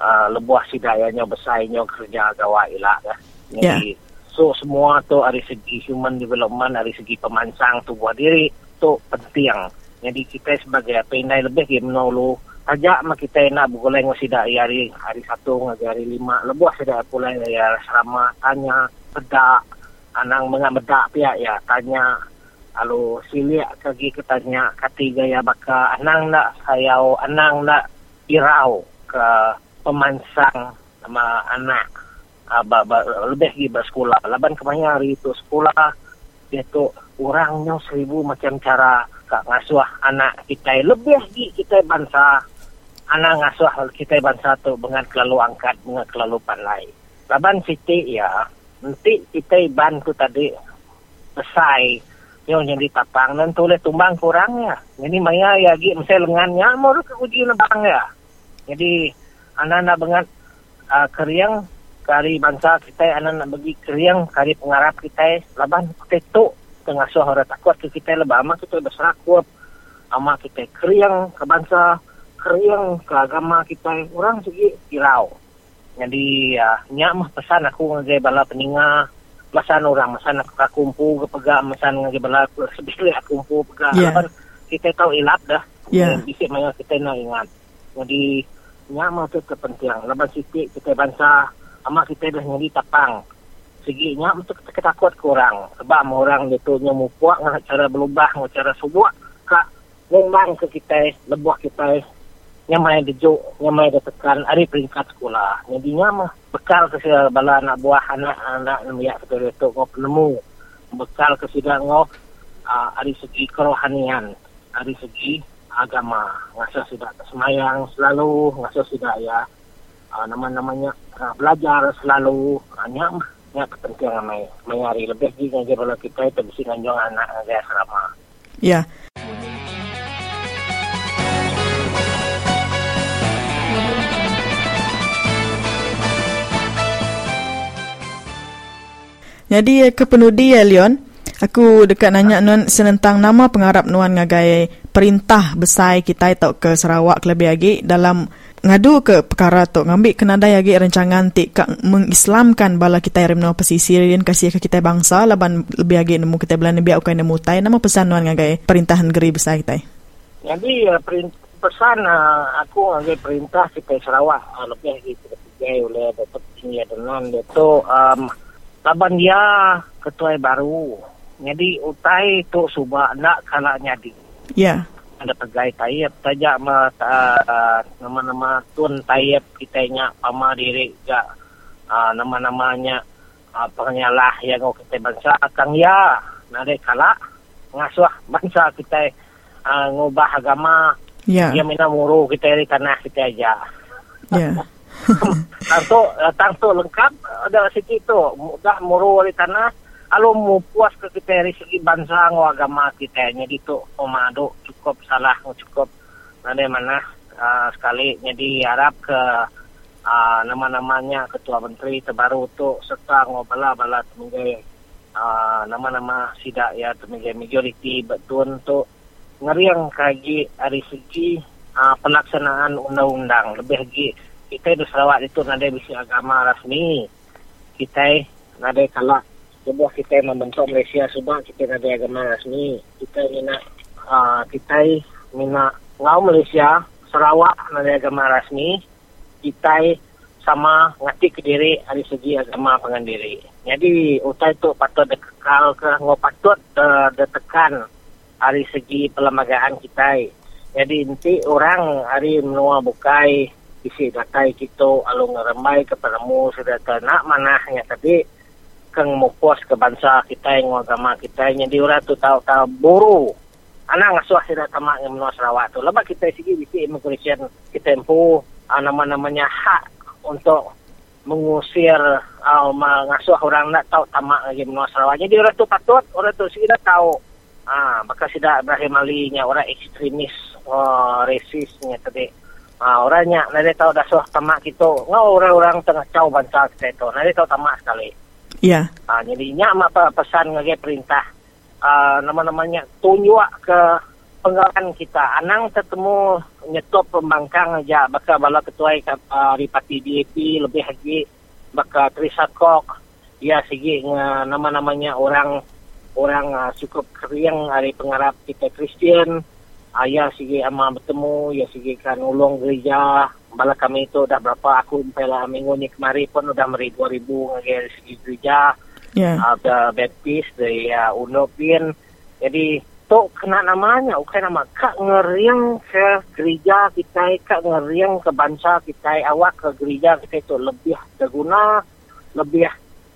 S8: uh, lebuah sidaknya besarnya kerja gawa ilak ya. Jadi yeah. so semua tu dari segi human development dari segi pemansang tubuh diri tu penting. Jadi kita sebagai pendai lebih dia menolong Ajak mak kita nak bergoleng sidak hari hari satu ngaji hari lima lebuah sidak pulai dari asrama tanya pedak anang mengamedak pihak ya tanya Lalu siliak kaki ketanya kati gaya baka anang nak sayau anang nak irau ke pemansang sama anak aba uh, lebih lagi bersekolah. Laban kemanya hari itu sekolah dia tu orangnya seribu macam cara kak ngasuh anak kita lebih lagi kita bangsa anak ngasuh kita bangsa tu dengan kelalu angkat dengan kelalu pandai. Laban siti ya nanti kita bantu tadi selesai yung jadi tapang nan tulis tumbang kurang ya. Ini maya ya gi mesti lengannya mau ke uji nebang ya. Jadi anak-anak banget uh, keriang kari bangsa kita anak-anak bagi keriang kari pengarap kita laban kita tu tengah suara takut ke kita lebah ama kita berserakup ama kita keriang ke bangsa keriang ke agama kita orang segi kirau jadi ya nyak mah pesan aku ngagai bala peningah masan orang masan aku kumpu ke masan ngaji bala sebila kumpu pegak
S7: Yeah.
S8: yeah. kita tahu ilap dah.
S7: Yeah.
S8: bisa maya kita nak ingat. Jadi nyama tu kepenting lepas sikit kita bangsa ama kita dah nyari tapang. Segi nyama tu kita ketakut kurang sebab orang dia tu nyamu puak dengan cara berubah dengan cara subuh kak ngomong ke kita lebuh kita nyamai dejuk nyamai dia tekan hari peringkat sekolah. Jadi nyama bekal ke sila bala anak buah anak anak ya betul itu ngau penemu. Bekal ke sila ngau uh, dari segi kerohanian dari segi agama. Ngasa sudah semayang selalu ngasa sudah ya uh, nama-namanya uh, belajar selalu. Uh, nya kepentingan mai mayari lebih lagi ngajar bala kita itu bisa nganjong anak ngajar asrama
S7: Ya. Jadi eh, ke penudi ya Leon, aku dekat nanya non senentang nama pengarap nuan ngagai perintah besar kita tau ke Sarawak lebih lagi dalam ngadu ke perkara tu ngambil kenada lagi rancangan ti kak mengislamkan bala kita yang remno pesisir dan kasih ke kita bangsa laban lebih lagi nemu kita belan biak ukai nemu tai nama pesan nuan ngagai perintahan negeri besar kita.
S8: jadi pesan aku ngajar perintah kita Sarawak lebih lagi oleh Datuk Tinggi Adenan itu laban dia ketua baru. Jadi utai tu subah nak kalah nyadi.
S7: Ya.
S8: ada pegai tayap tajak ma uh, nama-nama tun tayap kita nya pama diri ga uh, nama-namanya uh, penyalah yang ngau kita bangsa. Kang ya nade kala ngasuh bangsa kita uh, ngubah agama.
S7: Ya.
S8: dia mina muru kita di tanah kita aja.
S7: Ya.
S8: tangto uh, tangto lengkap ada sikit tu. Mudah muru di tanah. Kalau mau puas ke kita dari segi bangsa agama kita. Jadi tu omado cukup salah cukup ada mana uh, sekali. Jadi harap ke uh, nama-namanya ketua menteri terbaru tu serta ngobala bala temugai uh, nama-nama sidak ya temugai majoriti betul untuk ngeriang kaji dari segi uh, pelaksanaan undang-undang. Lebih lagi kita di Sarawak itu nada bisi agama rasmi kita nada kalau sebuah kita membentuk Malaysia sebab kita nada agama rasmi kita mina uh, kita mina ngau Malaysia Sarawak nada agama rasmi kita sama ngati ke diri dari segi agama pengandiri. Jadi utai itu patut dekal ke ngau patut de, tekan dari segi perlembagaan kita. Jadi nanti orang hari menua bukai isi data kita alung ngeremai kepada mu sudah nak manahnya tapi keng mau pos ke bangsa kita yang agama kita jadi orang tu tahu tahu buru anak ngasuh sudah tamak yang menua Sarawak tu lepas kita segi bisi immigration kita empu uh, nama-namanya hak untuk mengusir uh, mengasuh orang nak tahu tamak lagi menua Sarawak. Jadi orang tu patut, orang tu sudah tahu ah sudah Ibrahim Ali nya orang ekstremis oh, rasisnya tadi. Ah orangnya nanti tahu dah suah tamak kita. Ngau orang-orang tengah cau bangsa kita itu. Nanti tahu tamak sekali.
S7: Ya. Yeah.
S8: Ah jadi nya apa pesan lagi perintah ah nama-namanya tunjuk ke pengalaman kita. Anang ketemu nyetop pembangkang aja baka bala ketua uh, di parti DAP lebih lagi baka Teresa Kok ya segi nama-namanya orang orang uh, cukup kering dari pengarap kita Kristian ya segi ama bertemu ya segi kan ulung gereja. Bala kami itu dah berapa aku pela minggu ni kemari pun udah meri 2000 dari segi gereja. Yeah. uh, Baptist dari uh, Unopin jadi to kena namanya bukan nama kak ngeriang ke gereja kita kak ngeriang ke bangsa kita awak ke gereja kita itu lebih berguna lebih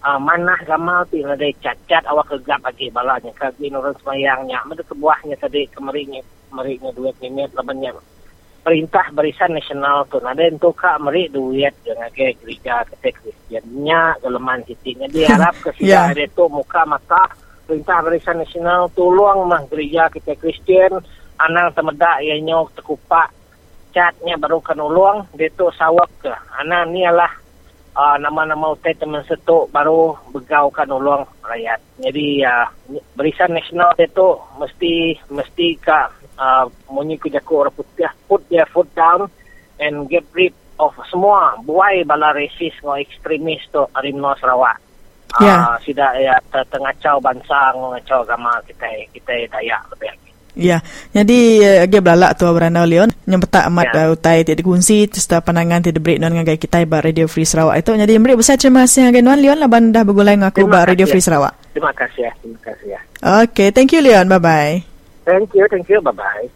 S8: uh, manah gamal tu yang ada cacat awak ke gap lagi balanya. Ke orang semayangnya ada kebuahnya tadi kemerinya kemerinya duit minit lebannya perintah barisan nasional tu ada untuk kak meri duit dengan ke gereja kita Kristiannya geleman titiknya diharap ke sida yeah. ada tu muka mata perintah barisan nasional tolong mah gereja kita Kristian. Anang temedak ya nyok tekupak catnya baru kan ulung dia tu sawak ke. Anang ni adalah uh, nama-nama utai teman setuk baru begaukan ulung rakyat jadi uh, barisan nasional dia tu mesti mesti ka uh, munyi kujaku orang putih put their foot down and get rid of semua buai bala resis ngo ekstremis tu Arimno Sarawak
S7: Ya.
S8: Uh, sudah ya tengacau bangsa ngacau agama kita kita Dayak lebih lagi.
S7: Ya, jadi uh, agak belalak tu Abrana Leon nyempetak amat ya. uh, utai tidak dikunci serta pandangan tidak break non ngagai kita ba Radio Free Sarawak itu. Jadi memberi besar terima kasih ngagai nuan Leon laban dah bergulai ngaku ba Radio Free Sarawak.
S8: Terima kasih ya, terima kasih ya.
S7: Okay, thank you Leon. Bye bye.
S8: Thank you, thank you. Bye bye.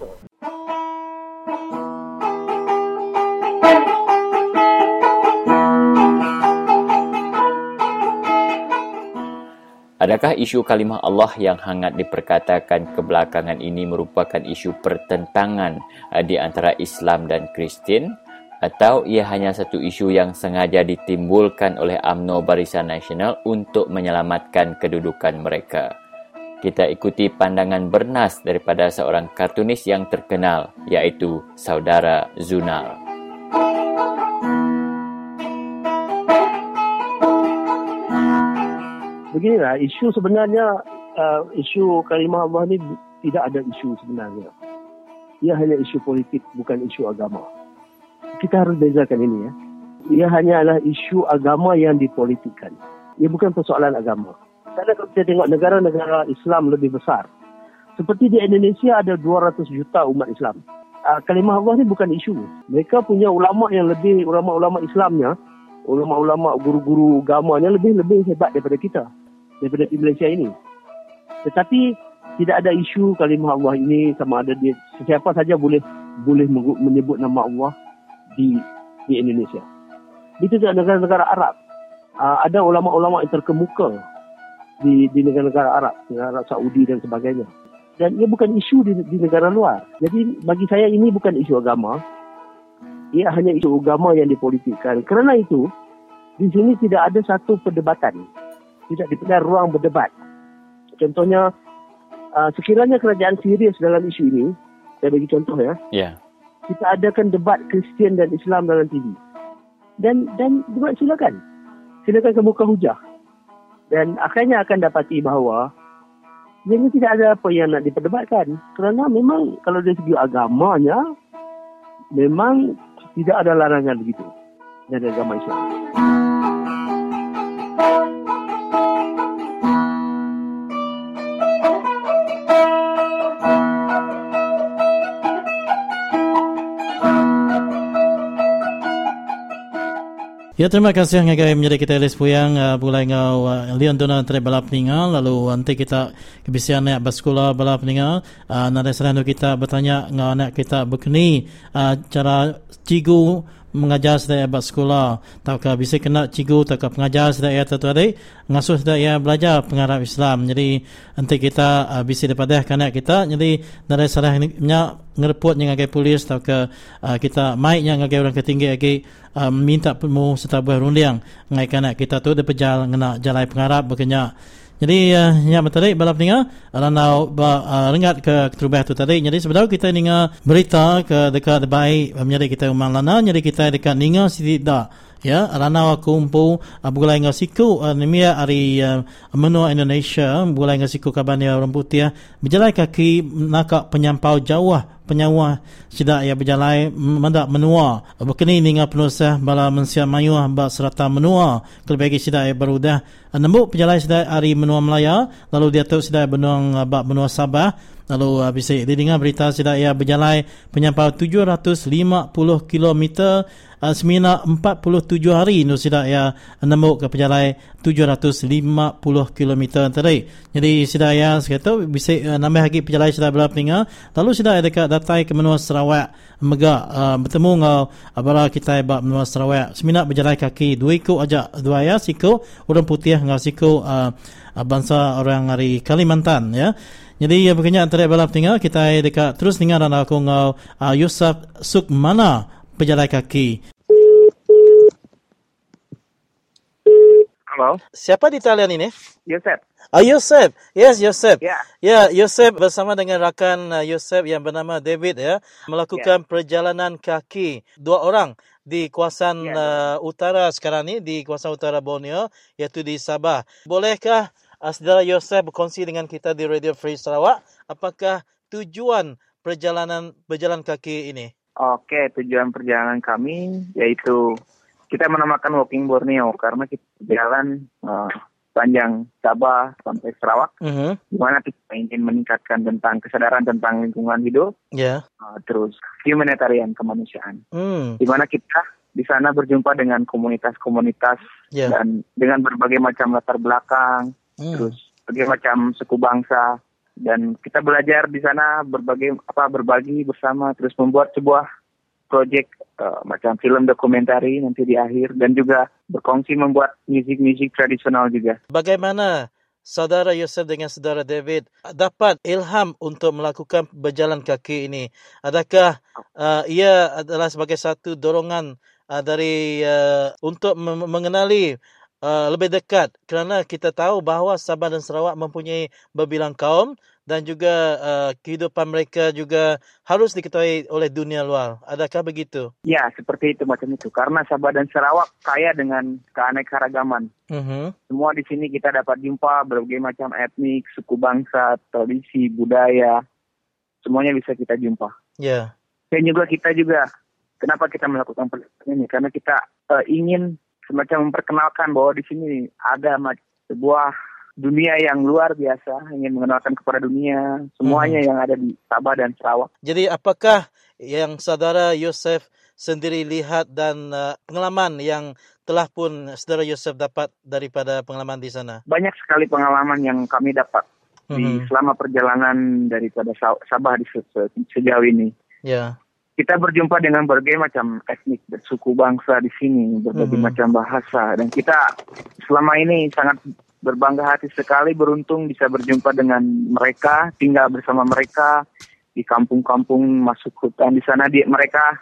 S9: Adakah isu kalimah Allah yang hangat diperkatakan kebelakangan ini merupakan isu pertentangan eh, di antara Islam dan Kristian atau ia hanya satu isu yang sengaja ditimbulkan oleh AMNO Barisan Nasional untuk menyelamatkan kedudukan mereka? Kita ikuti pandangan bernas daripada seorang kartunis yang terkenal iaitu Saudara Zunal.
S10: Beginilah isu sebenarnya uh, isu kalimah Allah ni tidak ada isu sebenarnya. Ia hanya isu politik bukan isu agama. Kita harus bezakan ini ya. Ia hanya adalah isu agama yang dipolitikkan. Ia bukan persoalan agama. Karena kalau kita tengok negara-negara Islam lebih besar. Seperti di Indonesia ada 200 juta umat Islam. Uh, kalimah Allah ni bukan isu. Mereka punya ulama yang lebih ulama-ulama Islamnya, ulama-ulama guru-guru agamanya lebih lebih hebat daripada kita daripada di Malaysia ini. Tetapi tidak ada isu kalimah Allah ini sama ada dia sesiapa saja boleh boleh menyebut nama Allah di di Indonesia. Itu juga negara-negara Arab. Uh, ada ulama-ulama yang terkemuka di di negara-negara Arab, negara Saudi dan sebagainya. Dan ia bukan isu di, di negara luar. Jadi bagi saya ini bukan isu agama. ia hanya isu agama yang dipolitikkan. Kerana itu, di sini tidak ada satu perdebatan. Tidak diberikan ruang berdebat. Contohnya, uh, sekiranya kerajaan serius dalam isu ini, saya bagi contoh ya,
S9: Ya.
S10: kita adakan debat Kristian dan Islam dalam TV. Dan dan debat silakan. Silakan kemuka hujah. Dan akhirnya akan dapati bahawa Jadi tidak ada apa yang nak diperdebatkan. Kerana memang kalau dari segi agamanya, memang tidak ada larangan begitu dari agama Islam.
S2: Ya terima kasih ngagai menjadi kita les puyang uh, bulai ngau uh, Leon Dona tre balap ningal lalu nanti kita kebisian nak bersekolah balap ningal uh, nada seranu kita bertanya ngau anak kita berkeni uh, cara cigu mengajar sedaya buat sekolah taukah bisa kena cikgu taukah pengajar sedaya tu adik ngasuh sedaya belajar pengarap Islam. Jadi nanti kita uh, bisa dapat kanak kita jadi dari salah nya ngerepot yang agai polis taukah uh, kita mai yang agai orang ketinggi agai uh, minta pemu serta buah rundiang ngai kanak kita tu dapat jalan ngena jalan pengarap berkenyak jadi uh, betul balap ninga ranau uh, rengat ke terubah tu tadi. Jadi sebenarnya kita ninga berita ke dekat baik menjadi kita umang lana jadi kita dekat ninga siti da ya ranau aku umpu uh, bulai ngasiku uh, nimia ari uh, menua Indonesia bulai ngasiku kabania orang putih berjalan kaki nak penyampau jauh penyawa sida ia berjalan mendak menua. Bekini ninga penusah bala mensia mayu ba serata menua. Kelebagi sida ia berudah nembuk penjalan sida hari menua Melaya. Lalu dia tu sida benua ba benua Sabah lalu habis uh, didengar berita sida ia berjalan penyampau 750 km uh, semina 47 hari nu sida ia nembuk ke penjalan 750 km tadi jadi sida ia sekata bisa uh, nambah lagi penjalan sida belah peninga. Lalu sida ia dekat datai ke menua Sarawak mega uh, bertemu ngau abara kita ba menua Sarawak. Semina berjalan kaki dua ikut aja dua ya siku orang putih ngau siku uh, uh, bangsa orang dari Kalimantan ya jadi ya begini antara balap tinggal kita dekat terus tinggal dan aku ngau uh, Yusuf Sukmana pejalan kaki
S11: Halo,
S2: Siapa di talian ini?
S11: Yosef.
S2: Ah Yosef. Yes, Yosef.
S11: Ya.
S2: Ya, Yosef bersama dengan rakan uh, Yosef yang bernama David ya melakukan perjalanan kaki dua orang di kawasan uh, utara sekarang ni di kawasan utara Borneo iaitu di Sabah. Bolehkah uh, saudara Yosef berkongsi dengan kita di Radio Free Sarawak apakah tujuan perjalanan berjalan kaki ini?
S11: Oke, tujuan perjalanan kami yaitu kita menamakan Walking Borneo karena kita berjalan uh, panjang Sabah sampai Sarawak,
S2: Mhm.
S11: di mana kita ingin meningkatkan tentang kesadaran tentang lingkungan hidup,
S2: Ya.
S11: uh, terus humanitarian kemanusiaan,
S2: Hmm.
S11: di mana kita di sana berjumpa dengan komunitas-komunitas
S2: Ya.
S11: dan dengan berbagai macam latar belakang,
S2: Hmm.
S11: terus berbagai macam suku bangsa dan kita belajar di sana berbagai apa berbagi bersama terus membuat sebuah project uh, macam film dokumentari nanti di akhir dan juga berkongsi membuat musik-musik tradisional juga.
S2: Bagaimana saudara Yosef dengan saudara David dapat ilham untuk melakukan berjalan kaki ini? Adakah uh, ia adalah sebagai satu dorongan uh, dari uh, untuk mengenali uh, lebih dekat kerana kita tahu bahawa Sabah dan Sarawak mempunyai berbilang kaum dan juga uh, kehidupan mereka juga harus diketahui oleh dunia luar. Adakah begitu?
S11: Ya, seperti itu macam itu. Karena Sabah dan Sarawak kaya dengan keanekaragaman.
S2: Mhm.
S11: Semua di sini kita dapat jumpa berbagai macam etnik, suku bangsa, tradisi, budaya. Semuanya bisa kita jumpa.
S2: Ya.
S11: Dan juga kita juga, kenapa kita melakukan perjalanan ini? Karena kita eh, ingin semacam memperkenalkan bahwa di sini ada sebuah dunia yang luar biasa, ingin mengenalkan kepada dunia semuanya yang ada di Sabah dan Sarawak.
S2: Jadi apakah yang saudara Yosef sendiri lihat dan uh, pengalaman yang telah pun saudara Yosef dapat daripada pengalaman di sana?
S11: Banyak sekali pengalaman yang kami dapat di
S2: Mhm.
S11: selama perjalanan daripada Sa- Sabah di se- se- sejauh ini.
S2: Ya.
S11: Kita berjumpa dengan berbagai macam etnik dan suku bangsa di sini, berbagai
S2: Mhm.
S11: macam bahasa, dan kita selama ini sangat berbangga hati sekali, beruntung bisa berjumpa dengan mereka, tinggal bersama mereka di kampung-kampung, masuk hutan di sana. Di mereka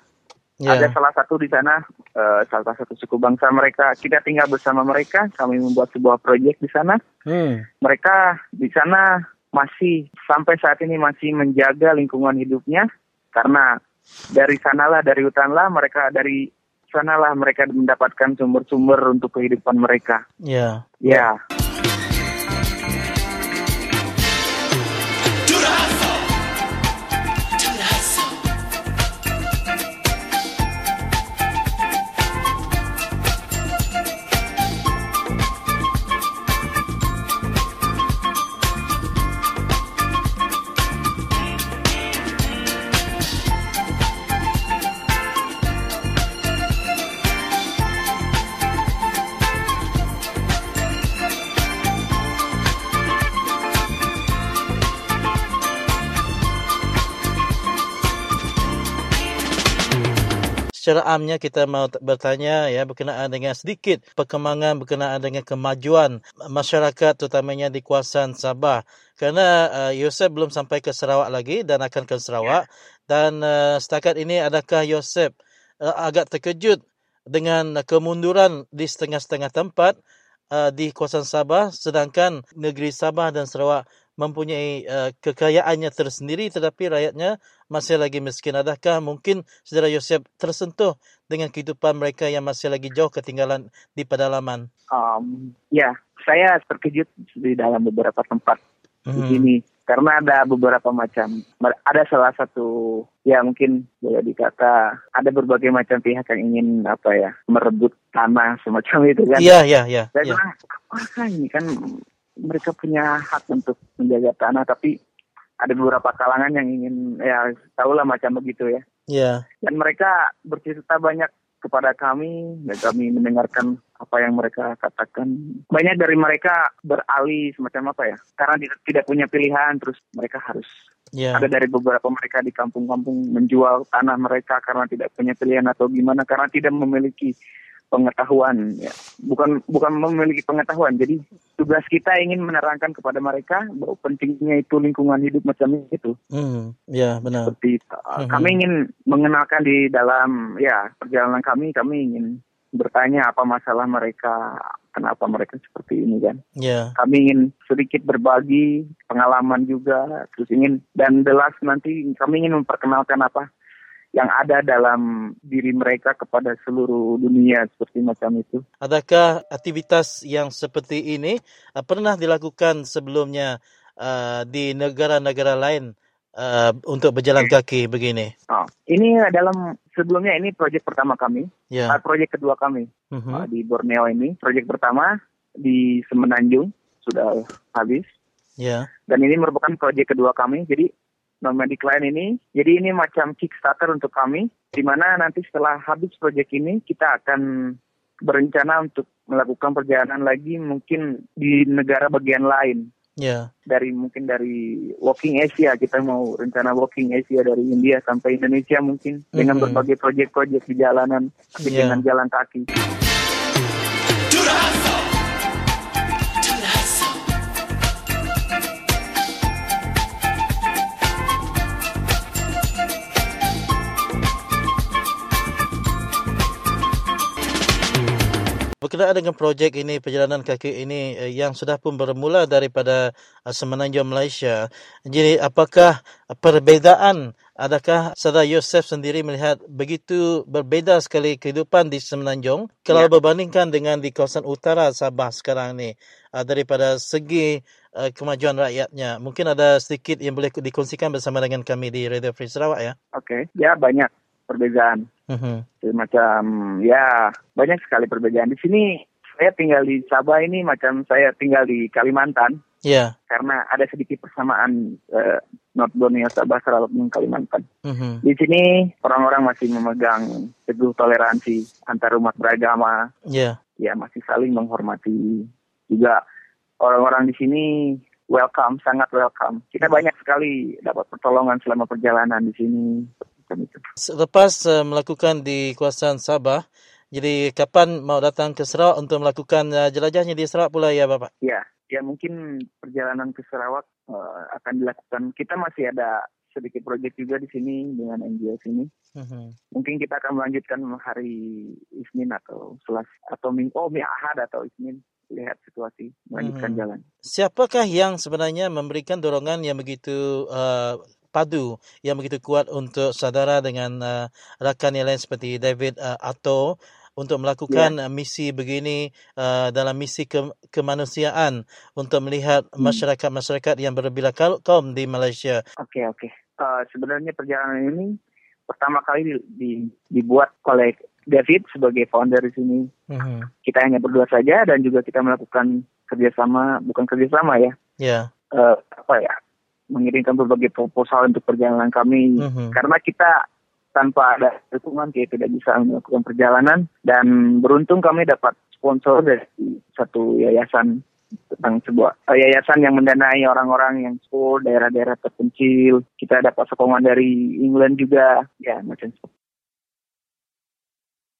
S2: Ya.
S11: Ada salah satu di sana, eh, salah satu suku bangsa mereka. Kita tinggal bersama mereka. Kami membuat sebuah proyek di sana.
S2: Hmm.
S11: Mereka di sana masih sampai saat ini masih menjaga lingkungan hidupnya karena dari sanalah dari hutanlah mereka dari sanalah mereka mendapatkan sumber-sumber untuk kehidupan mereka.
S2: Ya.
S11: Ya.
S2: Secara amnya kita mau bertanya ya berkenaan dengan sedikit perkembangan berkenaan dengan kemajuan masyarakat terutamanya di kawasan Sabah. Kerana uh, Yosef belum sampai ke Sarawak lagi dan akan ke Sarawak dan uh, setakat ini adakah Yosef uh, agak terkejut dengan kemunduran di setengah-setengah tempat uh, di kawasan Sabah sedangkan negeri Sabah dan Sarawak mempunyai uh, kekayaannya tersendiri tetapi rakyatnya masih lagi miskin. Adakah mungkin saudara Yosef tersentuh dengan kehidupan mereka yang masih lagi jauh ketinggalan di pedalaman?
S11: Um, ya, saya terkejut di dalam beberapa tempat di
S2: Hmm.
S11: sini karena ada beberapa macam ada salah satu ya mungkin boleh dikata ada berbagai macam pihak yang ingin apa ya merebut tanah semacam itu kan.
S2: Iya, iya, iya.
S11: Saya bilang apa ini kan mereka punya hak untuk menjaga tanah tapi ada beberapa kalangan yang ingin ya tahulah macam begitu ya.
S2: Iya.
S11: Dan mereka bercerita banyak kepada kami dan kami mendengarkan apa yang mereka katakan. Banyak dari mereka beralih semacam apa ya? Karena tidak, tidak punya pilihan terus mereka harus
S2: Iya.
S11: ada dari beberapa mereka di kampung-kampung menjual tanah mereka karena tidak punya pilihan atau gimana karena tidak memiliki pengetahuan ya bukan bukan memiliki pengetahuan jadi tugas kita ingin menerangkan kepada mereka bahwa pentingnya itu lingkungan hidup macam itu
S2: Hmm, ya benar.
S11: seperti itu.
S2: Mhm.
S11: kami ingin mengenalkan di dalam ya perjalanan kami kami ingin bertanya apa masalah mereka kenapa mereka seperti ini kan
S2: Ya.
S11: kami ingin sedikit berbagi pengalaman juga terus ingin dan the last nanti kami ingin memperkenalkan apa yang ada dalam diri mereka kepada seluruh dunia seperti macam itu.
S2: Adakah aktivitas yang seperti ini uh, pernah dilakukan sebelumnya uh, di negara-negara lain uh, untuk berjalan kaki begini?
S11: Oh, ini dalam sebelumnya ini proyek pertama kami,
S2: Ya.
S11: uh, proyek kedua kami
S2: Mhm.
S11: uh, di Borneo ini. Proyek pertama di Semenanjung sudah habis
S2: Ya.
S11: dan ini merupakan proyek kedua kami. Jadi nomadic line ini, jadi ini macam Kickstarter untuk kami, di mana nanti setelah habis proyek ini kita akan berencana untuk melakukan perjalanan lagi mungkin di negara bagian lain
S2: Ya.
S11: dari mungkin dari walking Asia kita mau rencana walking Asia dari India sampai Indonesia mungkin dengan
S2: Mhm.
S11: berbagai proyek-proyek di jalanan tapi
S2: Ya.
S11: dengan jalan kaki.
S2: Berkenaan dengan projek ini, perjalanan kaki ini eh, yang sudah pun bermula daripada uh, Semenanjung Malaysia. Jadi apakah perbezaan, adakah Saudara Yosef sendiri melihat begitu berbeza sekali kehidupan di Semenanjung kalau
S11: Ya.
S2: berbandingkan dengan di kawasan utara Sabah sekarang ni uh, daripada segi uh, kemajuan rakyatnya. Mungkin ada sedikit yang boleh dikongsikan bersama dengan kami di Radio Free Sarawak ya.
S11: Oke, ya banyak perbedaan.
S2: Mhm.
S11: Macam ya banyak sekali perbedaan. Di sini saya tinggal di Sabah ini macam saya tinggal di Kalimantan
S2: Ya.
S11: karena ada sedikit persamaan eh, North Borneo, Sabah, Sarawak dan Kalimantan.
S2: Mhm.
S11: Di sini orang-orang masih memegang teguh toleransi antar umat beragama,
S2: Ya.
S11: ya masih saling menghormati juga orang-orang di sini welcome sangat welcome kita banyak sekali dapat pertolongan selama perjalanan di sini Macam itu.
S2: Selepas uh, melakukan di kawasan Sabah, jadi kapan mau datang ke Sarawak untuk melakukan uh, jelajahnya di Sarawak pula ya Bapak?
S11: ya ya mungkin perjalanan ke Sarawak eh, akan dilakukan kita masih ada sedikit proyek juga di sini dengan NGO sini.
S2: Mhm.
S11: Mungkin kita akan melanjutkan hari Isnin atau Selas atau Minggu, oh Ahad atau Isnin lihat situasi melanjutkan
S2: Mhm.
S11: jalan.
S2: Siapakah yang sebenarnya memberikan dorongan yang begitu uh, padu, yang begitu kuat untuk saudara dengan uh, rakan yang lain seperti David uh, Atto untuk melakukan uh, misi begini uh, dalam misi ke- kemanusiaan untuk melihat
S11: Hmm.
S2: masyarakat-masyarakat yang berbila kau- kaum di Malaysia.
S11: Oke oke. Eh, sebenarnya perjalanan ini pertama kali di, di- dibuat oleh David sebagai founder di sini.
S2: Mhm.
S11: Kita hanya berdua saja dan juga kita melakukan kerjasama, bukan kerjasama ya,
S2: Ya.
S11: eh, apa ya, mengirimkan berbagai proposal untuk perjalanan kami.
S2: Mhm.
S11: Karena kita tanpa ada dukungan kita tidak bisa melakukan perjalanan dan beruntung kami dapat sponsor dari satu yayasan tentang sebuah eh, yayasan yang mendanai orang-orang yang school daerah-daerah terpencil. Kita dapat sokongan dari England juga, ya macam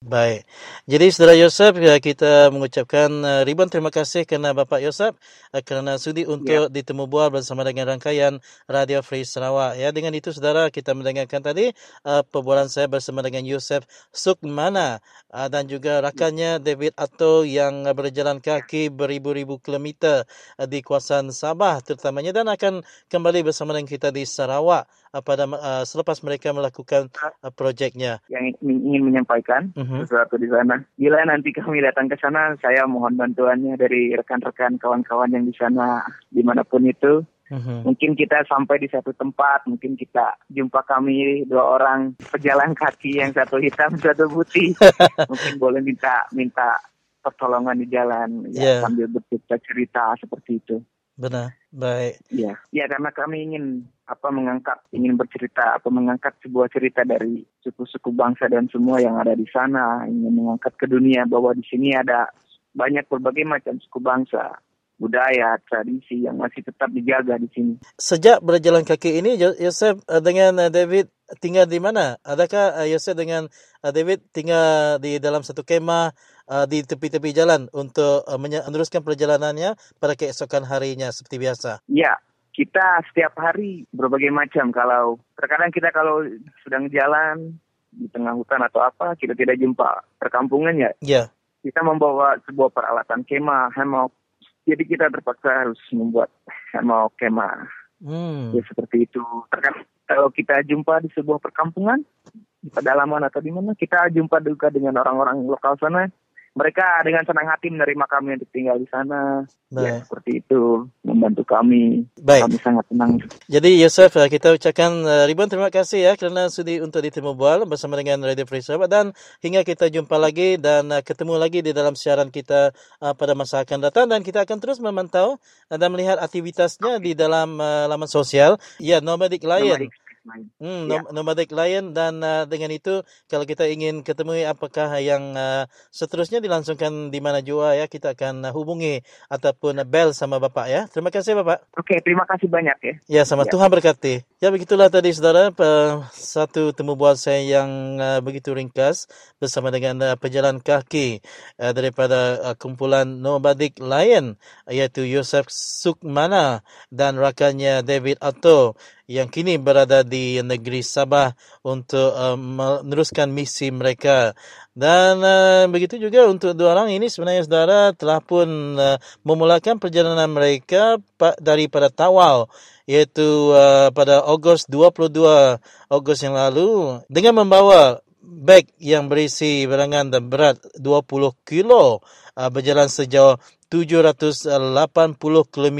S2: Baik. Jadi Saudara Yosef, ya, kita mengucapkan uh, ribuan terima kasih kerana Bapak Yosef uh, kerana sudi untuk ditemu bual bersama dengan rangkaian Radio Free Sarawak. Ya, dengan itu Saudara kita mendengarkan tadi uh, perbualan saya bersama dengan Yosef Sukmana uh, dan juga rakannya David Atto yang berjalan kaki beribu-ribu kilometer uh, di kawasan Sabah terutamanya dan akan kembali bersama dengan kita di Sarawak pada uh, selepas mereka melakukan uh, projeknya.
S11: yang ingin menyampaikan
S2: Mhm.
S11: sesuatu di sana. Bila nanti kami datang ke sana, saya mohon bantuannya dari rekan-rekan kawan-kawan yang di sana di mana pun itu.
S2: Mhm.
S11: Mungkin kita sampai di satu tempat, mungkin kita jumpa kami dua orang pejalan kaki yang satu hitam, satu putih. mungkin boleh minta minta pertolongan di jalan ya,
S2: Ya.
S11: sambil bercerita cerita seperti itu.
S2: Benar. Baik.
S11: Ya, ya karena kami ingin apa mengangkat, ingin bercerita apa mengangkat sebuah cerita dari suku-suku bangsa dan semua yang ada di sana, ingin mengangkat ke dunia bahwa di sini ada banyak berbagai macam suku bangsa, budaya, tradisi yang masih tetap dijaga di sini.
S2: Sejak berjalan kaki ini, Yo- Yosef uh, dengan uh, David tinggal di mana? Adakah uh, Yosef dengan David tinggal di dalam satu kemah di tepi-tepi jalan untuk meneruskan perjalanannya pada keesokan harinya seperti biasa?
S11: Ya, kita setiap hari berbagai macam. Kalau terkadang kita kalau sedang jalan di tengah hutan atau apa, kita tidak jumpa perkampungan ya.
S2: Ya.
S11: Kita membawa sebuah peralatan kemah, hemok. Jadi kita terpaksa harus membuat hemok kemah.
S2: Hmm.
S11: Ya seperti itu. Terkadang kalau kita jumpa di sebuah perkampungan di pedalaman atau di mana, kita jumpa juga dengan orang-orang lokal sana. Mereka dengan senang hati menerima kami untuk tinggal di sana.
S2: Baik.
S11: Ya seperti itu, membantu kami.
S2: Baik.
S11: Kami sangat senang.
S2: Jadi Yosef, uh, kita ucapkan uh, ribuan terima kasih ya kerana sudi untuk ditemu bual bersama dengan Radio Free Sahabat dan hingga kita jumpa lagi dan uh, ketemu lagi di dalam siaran kita pada masa akan datang dan kita akan terus memantau dan melihat aktivitasnya di dalam laman sosial. Ya, Nomadic Lion.
S11: Nomadic
S2: Hmm,
S11: Ya.
S2: nom- Nomadic Lion dan uh, dengan itu kalau kita ingin ketemu apakah yang uh, seterusnya dilangsungkan di mana jua ya kita akan uh, hubungi ataupun uh, bel sama Bapak ya. Terima kasih Bapak.
S11: Oke, terima kasih banyak ya.
S2: Ya, sama
S11: Ya.
S2: Tuhan berkati. Ya, begitulah tadi saudara pe- satu temu bual saya yang uh, begitu ringkas bersama dengan uh, pejalan kaki uh, daripada uh, kumpulan Nomadic Lion iaitu Yosef Sukmana dan rakannya David Atto yang kini berada di negeri Sabah untuk uh, meneruskan misi mereka. Dan uh, begitu juga untuk dua orang ini sebenarnya saudara telah pun uh, memulakan perjalanan mereka pa- daripada Tawau iaitu uh, pada Ogos 22 Ogos yang lalu dengan membawa beg yang berisi barangan berat 20 kilo uh, berjalan sejauh 780 km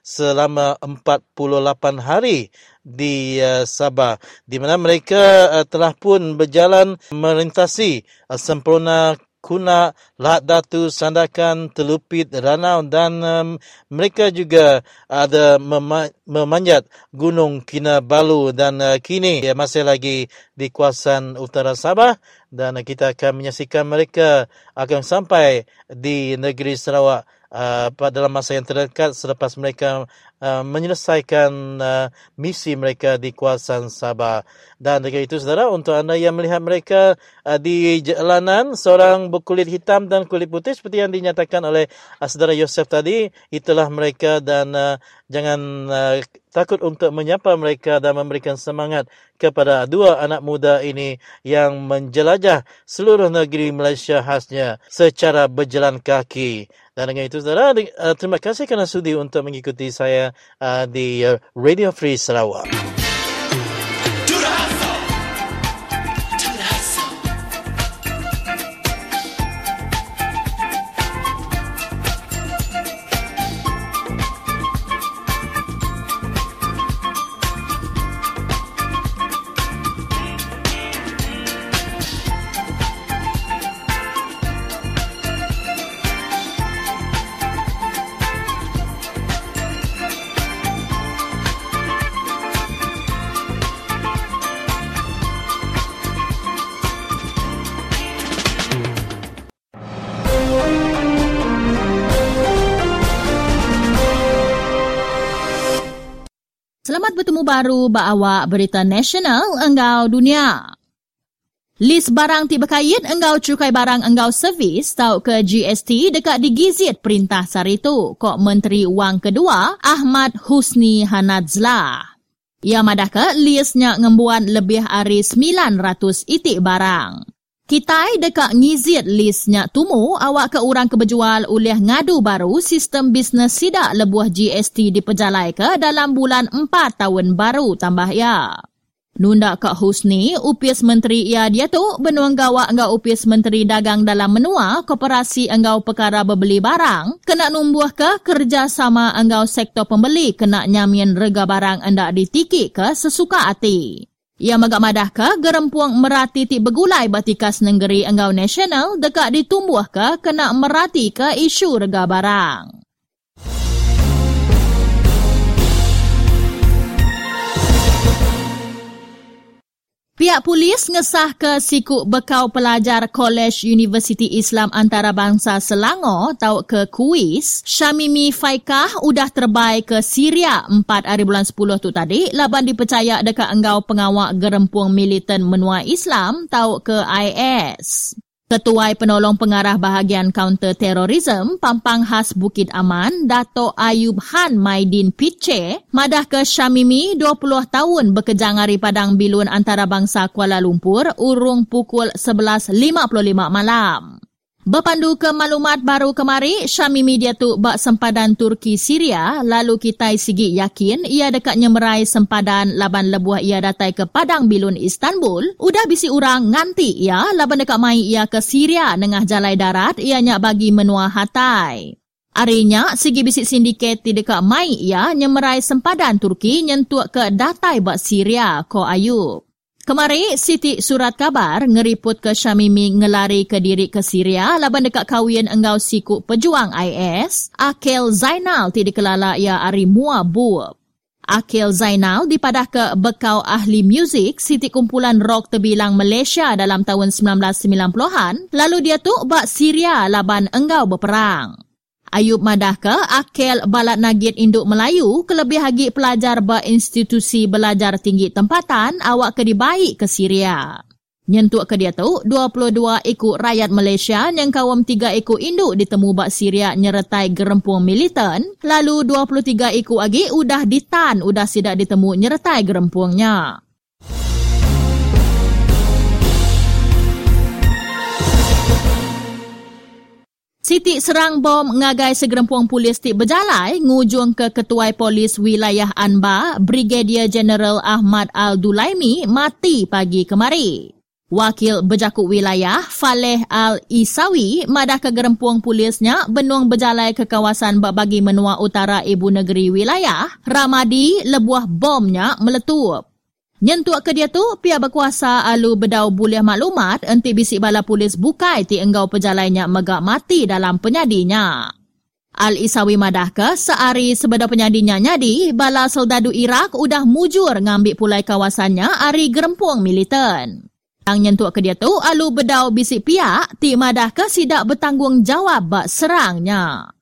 S2: selama 48 hari di uh, Sabah di mana mereka uh, telah pun berjalan melintasi uh, sempurna Kuna, Lahad Datu, Sandakan, Telupit, Ranau dan um, mereka juga ada mema- memanjat Gunung Kinabalu dan uh, kini masih lagi di kawasan utara Sabah dan kita akan menyaksikan mereka akan sampai di negeri Sarawak uh, dalam masa yang terdekat selepas mereka uh, menyelesaikan uh, misi mereka di kawasan Sabah. Dan dengan itu saudara untuk anda yang melihat mereka uh, di jalanan seorang berkulit hitam dan kulit putih seperti yang dinyatakan oleh uh, saudara Yosef tadi itulah mereka dan uh, jangan uh, takut untuk menyapa mereka dan memberikan semangat kepada dua anak muda ini yang menjelajah seluruh negeri Malaysia khasnya secara berjalan kaki. Dan dengan itu saudara uh, terima kasih kerana sudi untuk mengikuti saya uh, di uh, Radio Free Sarawak.
S3: Baru bawa berita nasional enggau dunia. Lis barang tiba kait enggau cukai barang enggau servis tau ke GST dekat digizit perintah saritu kok Menteri Wang kedua Ahmad Husni Hanadzla. Ia madah ke lisnya ngembuan lebih hari 900 itik barang. Kitai dekat ngizit listnya tumu awak ke orang kebejual oleh ngadu baru sistem bisnes sidak lebuah GST dipejalai ke dalam bulan 4 tahun baru tambah ya. Nunda Kak Husni, upis menteri ia dia tu benuang gawak enggau upis menteri dagang dalam menua koperasi enggau perkara berbeli barang kena numbuh ke kerjasama enggau sektor pembeli kena nyamin rega barang anda ditiki ke sesuka hati. Ia magak madah ke gerempuang merati ti begulai batikas negeri enggau nasional dekat ditumbuh ke kena merati ke isu rega barang. Pihak polis ngesah ke siku bekau pelajar College University Islam Antarabangsa Selangor tau ke kuis, Syamimi Faikah udah terbaik ke Syria 4 hari bulan 10 tu tadi laban dipercaya dekat enggau pengawak gerempuang militan menua Islam tau ke IS. Ketuai Penolong Pengarah Bahagian Counter Terrorism Pampang Khas Bukit Aman, Dato Ayub Han Maidin Piche, madah ke Syamimi 20 tahun bekerja ngari Padang Bilun Antarabangsa Kuala Lumpur urung pukul 11.55 malam. Berpandu ke maklumat baru kemari, Syami Media tu bak sempadan Turki Syria, lalu kita sigi yakin ia dekatnya meraih sempadan laban lebuah ia datai ke Padang Bilun Istanbul, udah bisi orang nganti ia laban dekat mai ia ke Syria nengah jalai darat ia nyak bagi menua hatai. Arinya, sigi bisik sindiket di dekat mai ia nyemerai sempadan Turki nyentuk ke datai bak Syria ko Ayub. Kemari, Siti Surat Kabar ngeriput ke Syamimi ngelari ke diri ke Syria laban dekat kawin enggau siku pejuang IS, Akil Zainal ti dikelala ia ari mua buab. Akil Zainal dipadah ke bekau ahli muzik Siti kumpulan rock terbilang Malaysia dalam tahun 1990-an, lalu dia tu bak Syria laban enggau berperang. Ayub madah ke Akel Balat Nagit Induk Melayu kelebih hagi pelajar berinstitusi belajar tinggi tempatan awak ke dibaik ke Syria. Nyentuk ke dia tu, 22 ikut rakyat Malaysia yang kawam 3 ikut induk ditemu bak Syria nyertai gerempuang militan, lalu 23 ikut lagi udah ditan udah sidak ditemu nyertai gerempuangnya. Siti serang bom ngagai segerempuang polis ti berjalai ngujung ke ketua polis wilayah Anba, Brigadier General Ahmad Al-Dulaimi mati pagi kemari. Wakil berjakuk wilayah Faleh Al-Isawi madah ke gerempuang polisnya benuang berjalai ke kawasan bagi menua utara ibu negeri wilayah, Ramadi lebuah bomnya meletup. Nyentuk ke dia tu, pihak berkuasa alu berdau buliah maklumat enti bisik bala polis bukai ti enggau pejalainya megak mati dalam penyadinya. Al-Isawi madah ke, seari sebeda penyadinya nyadi, bala soldadu Iraq udah mujur ngambil pulai kawasannya ari gerempuang militan. Yang nyentuk ke dia tu, alu berdau bisik pihak, ti madah ke sidak bertanggungjawab bak serangnya.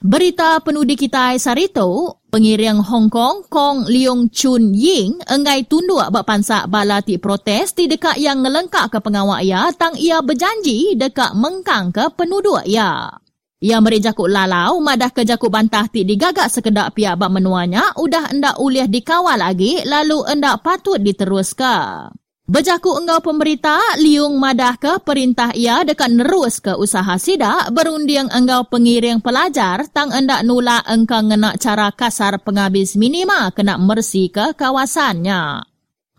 S3: Berita penudi kita Sarito, pengiring Hong Kong Kong Leong Chun Ying enggai tunduk berpansak bala ti protes ti dekat yang ngelengkak ke pengawak ia tang ia berjanji dekat mengkang ke penduduk ia. Ia jakuk lalau madah ke jakuk bantah ti digagak sekedak pihak bak menuanya udah endak uliah dikawal lagi lalu endak patut diteruskan. Berjaku engau pemberita, liung madah ke perintah ia dekat nerus ke usaha sidak berunding engau pengiring pelajar tang endak nula engkau ngenak cara kasar penghabis minima kena mersi ke kawasannya.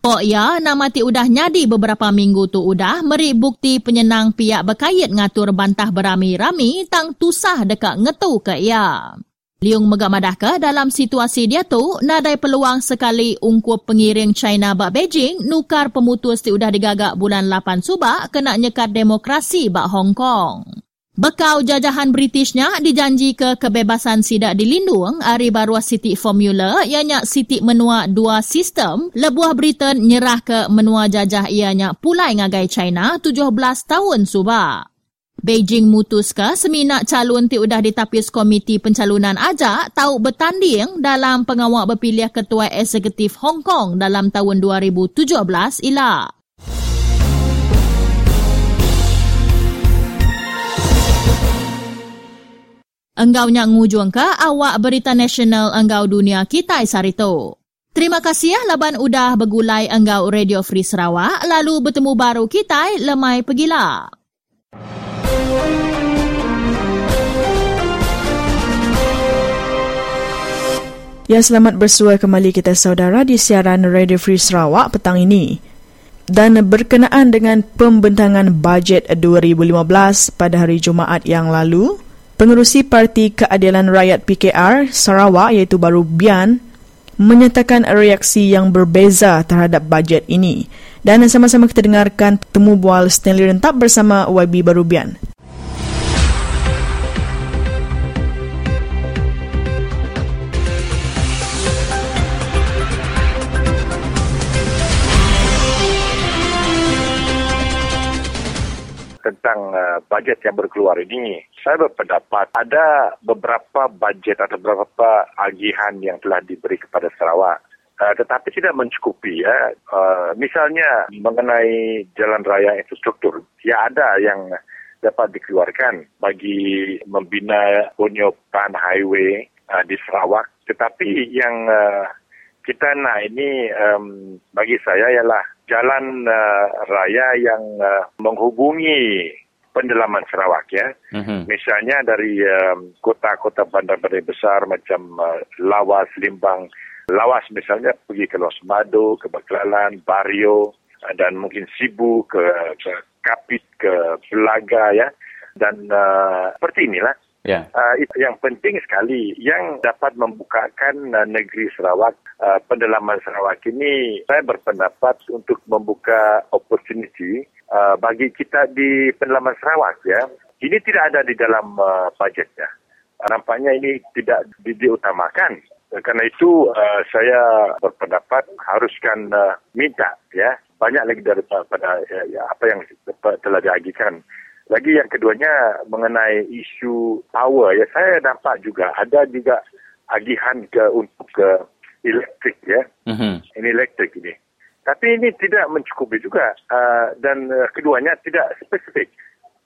S3: Kok ya, nama ti udah nyadi beberapa minggu tu udah meri bukti penyenang pihak berkait ngatur bantah berami-rami tang tusah dekat ngetu ke ia. Liung megamadah ke dalam situasi dia tu, nadai peluang sekali ungkup pengiring China bak Beijing nukar pemutus ti udah digagak bulan 8 subak kena nyekat demokrasi bak Hong Kong. Bekau jajahan Britishnya dijanji ke kebebasan sidak dilindung hari baru City Formula ianya City menua dua sistem lebuah Britain nyerah ke menua jajah ianya pulai ngagai China 17 tahun subak. Beijing mutuska seminak calon ti udah ditapis komiti pencalonan ajak tahu bertanding dalam pengawal berpilihan ketua eksekutif Hong Kong dalam tahun 2017 ila. Enggau nyak ngujung ke awak berita nasional enggau dunia kita Sarito. Terima kasih ya laban udah begulai enggau Radio Free Sarawak lalu bertemu baru kita lemai pergilah.
S7: Ya, selamat bersua kembali kita saudara di siaran Radio Free Sarawak petang ini. Dan berkenaan dengan pembentangan bajet 2015 pada hari Jumaat yang lalu, pengerusi Parti Keadilan Rakyat PKR Sarawak iaitu Baru Bian menyatakan reaksi yang berbeza terhadap bajet ini. Dan sama-sama kita dengarkan temu bual Stanley Rentap bersama YB Baru Bian.
S12: Tentang uh, bajet yang berkeluar ini, saya berpendapat ada beberapa bajet atau beberapa agihan yang telah diberi kepada Sarawak. Uh, tetapi tidak mencukupi ya. Uh, misalnya mengenai jalan raya infrastruktur, ya ada yang dapat dikeluarkan bagi membina penyopan highway uh, di Sarawak. Tetapi yang uh, kita nak ini um, bagi saya ialah jalan uh, raya yang uh, menghubungi pendalaman Sarawak ya. Mm-hmm. Misalnya dari um, kota-kota bandar-bandar besar macam uh, Lawas, Limbang, Lawas misalnya pergi ke Los Mado, ke Baklalan, Bario uh, dan mungkin Sibu ke, ke Kapit, ke Belaga ya. Dan uh, seperti inilah Yeah. Uh, itu yang penting sekali yang dapat membukakan uh, negeri Sarawak, uh, pendalaman Sarawak ini, saya berpendapat untuk membuka opportunity uh, bagi kita di pendalaman Sarawak. Ya, ini tidak ada di dalam uh, budgetnya. Uh, nampaknya ini tidak di diutamakan. Karena itu uh, saya berpendapat haruskan uh, minta ya banyak lagi daripada ya, apa yang telah diagikan lagi yang keduanya mengenai isu power ya saya nampak juga ada juga agihan ke untuk ke elektrik ya. Mm-hmm. Ini elektrik ini. Tapi ini tidak mencukupi juga uh, dan uh, keduanya tidak spesifik.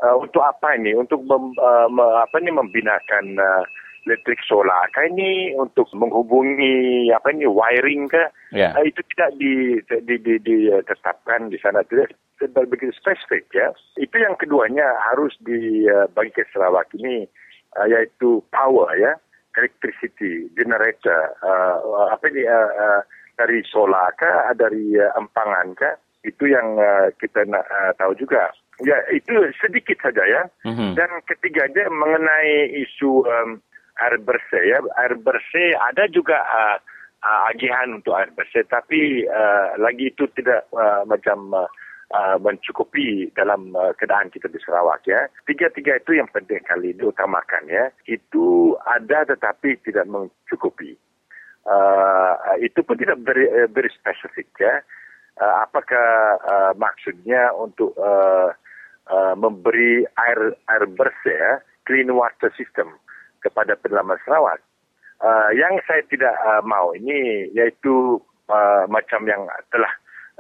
S12: Uh, untuk apa ini? Untuk mem, uh, me, apa ini membinakan uh, elektrik solar kah ini untuk menghubungi apa ini wiring ke yeah. uh, itu tidak di ditetapkan di, di, di sana tidak begitu spesifik ya itu yang keduanya harus dibagi ke Sarawak ini uh, yaitu power ya electricity generator uh, apa ini uh, uh, dari solar kah dari uh, empangan kah itu yang uh, kita nak uh, tahu juga. Ya itu sedikit saja ya. Mm-hmm. dan ketiganya mengenai isu um, air bersih ya. Air bersih ada juga uh, uh, agihan untuk air bersih tapi uh, lagi itu tidak uh, macam uh, uh, mencukupi dalam uh, keadaan kita di Sarawak ya. Tiga-tiga itu yang penting kali diutamakan ya. Itu ada tetapi tidak mencukupi. Uh, itu pun tidak very, very specific ya. Uh, apakah uh, maksudnya untuk uh, uh, memberi air air bersih ya clean water system kepada pendalaman Sarawak. Uh, yang saya tidak uh, mau ini iaitu uh, macam yang telah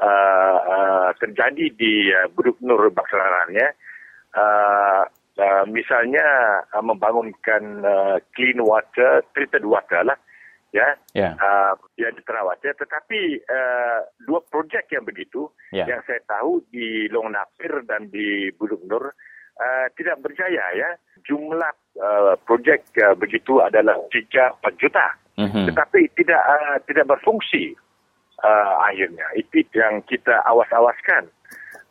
S12: uh, uh, terjadi di uh, Buduk Nur ya. Uh, uh, misalnya uh, membangunkan uh, clean water, treated water lah ya
S9: Ya.
S12: uh, yang di Terawat ya tetapi uh, dua projek yang begitu
S9: Ya.
S12: yang saya tahu di Long Napir dan di Buduk Nur uh, tidak berjaya ya jumlah uh, projek uh, begitu adalah 3 4 juta
S9: Mhm.
S12: tetapi tidak uh, tidak berfungsi uh, akhirnya. Itu yang kita awas-awaskan.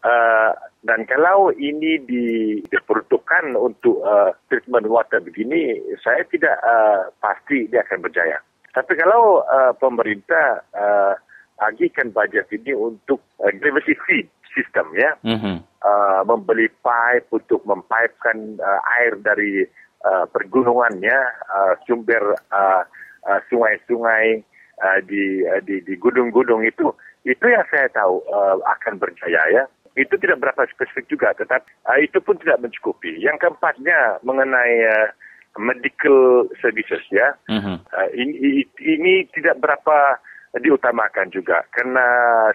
S12: Uh, dan kalau ini di, diperuntukkan untuk uh, treatment water begini saya tidak uh, pasti dia akan berjaya. Tapi kalau uh, pemerintah uh, agihkan bajet ini untuk uh, gravity feed system ya.
S9: Mhm.
S12: uh, membeli pipe untuk mempaipkan uh, air dari uh, pergunungannya uh, sumber uh, uh, sungai-sungai uh, di, uh, di di gunung-gunung itu itu yang saya tahu uh, akan berjaya ya itu tidak berapa spesifik juga tetapi uh, itu pun tidak mencukupi yang keempatnya mengenai uh, medical services ya
S9: Mhm.
S12: Uh, ini, ini tidak berapa diutamakan juga karena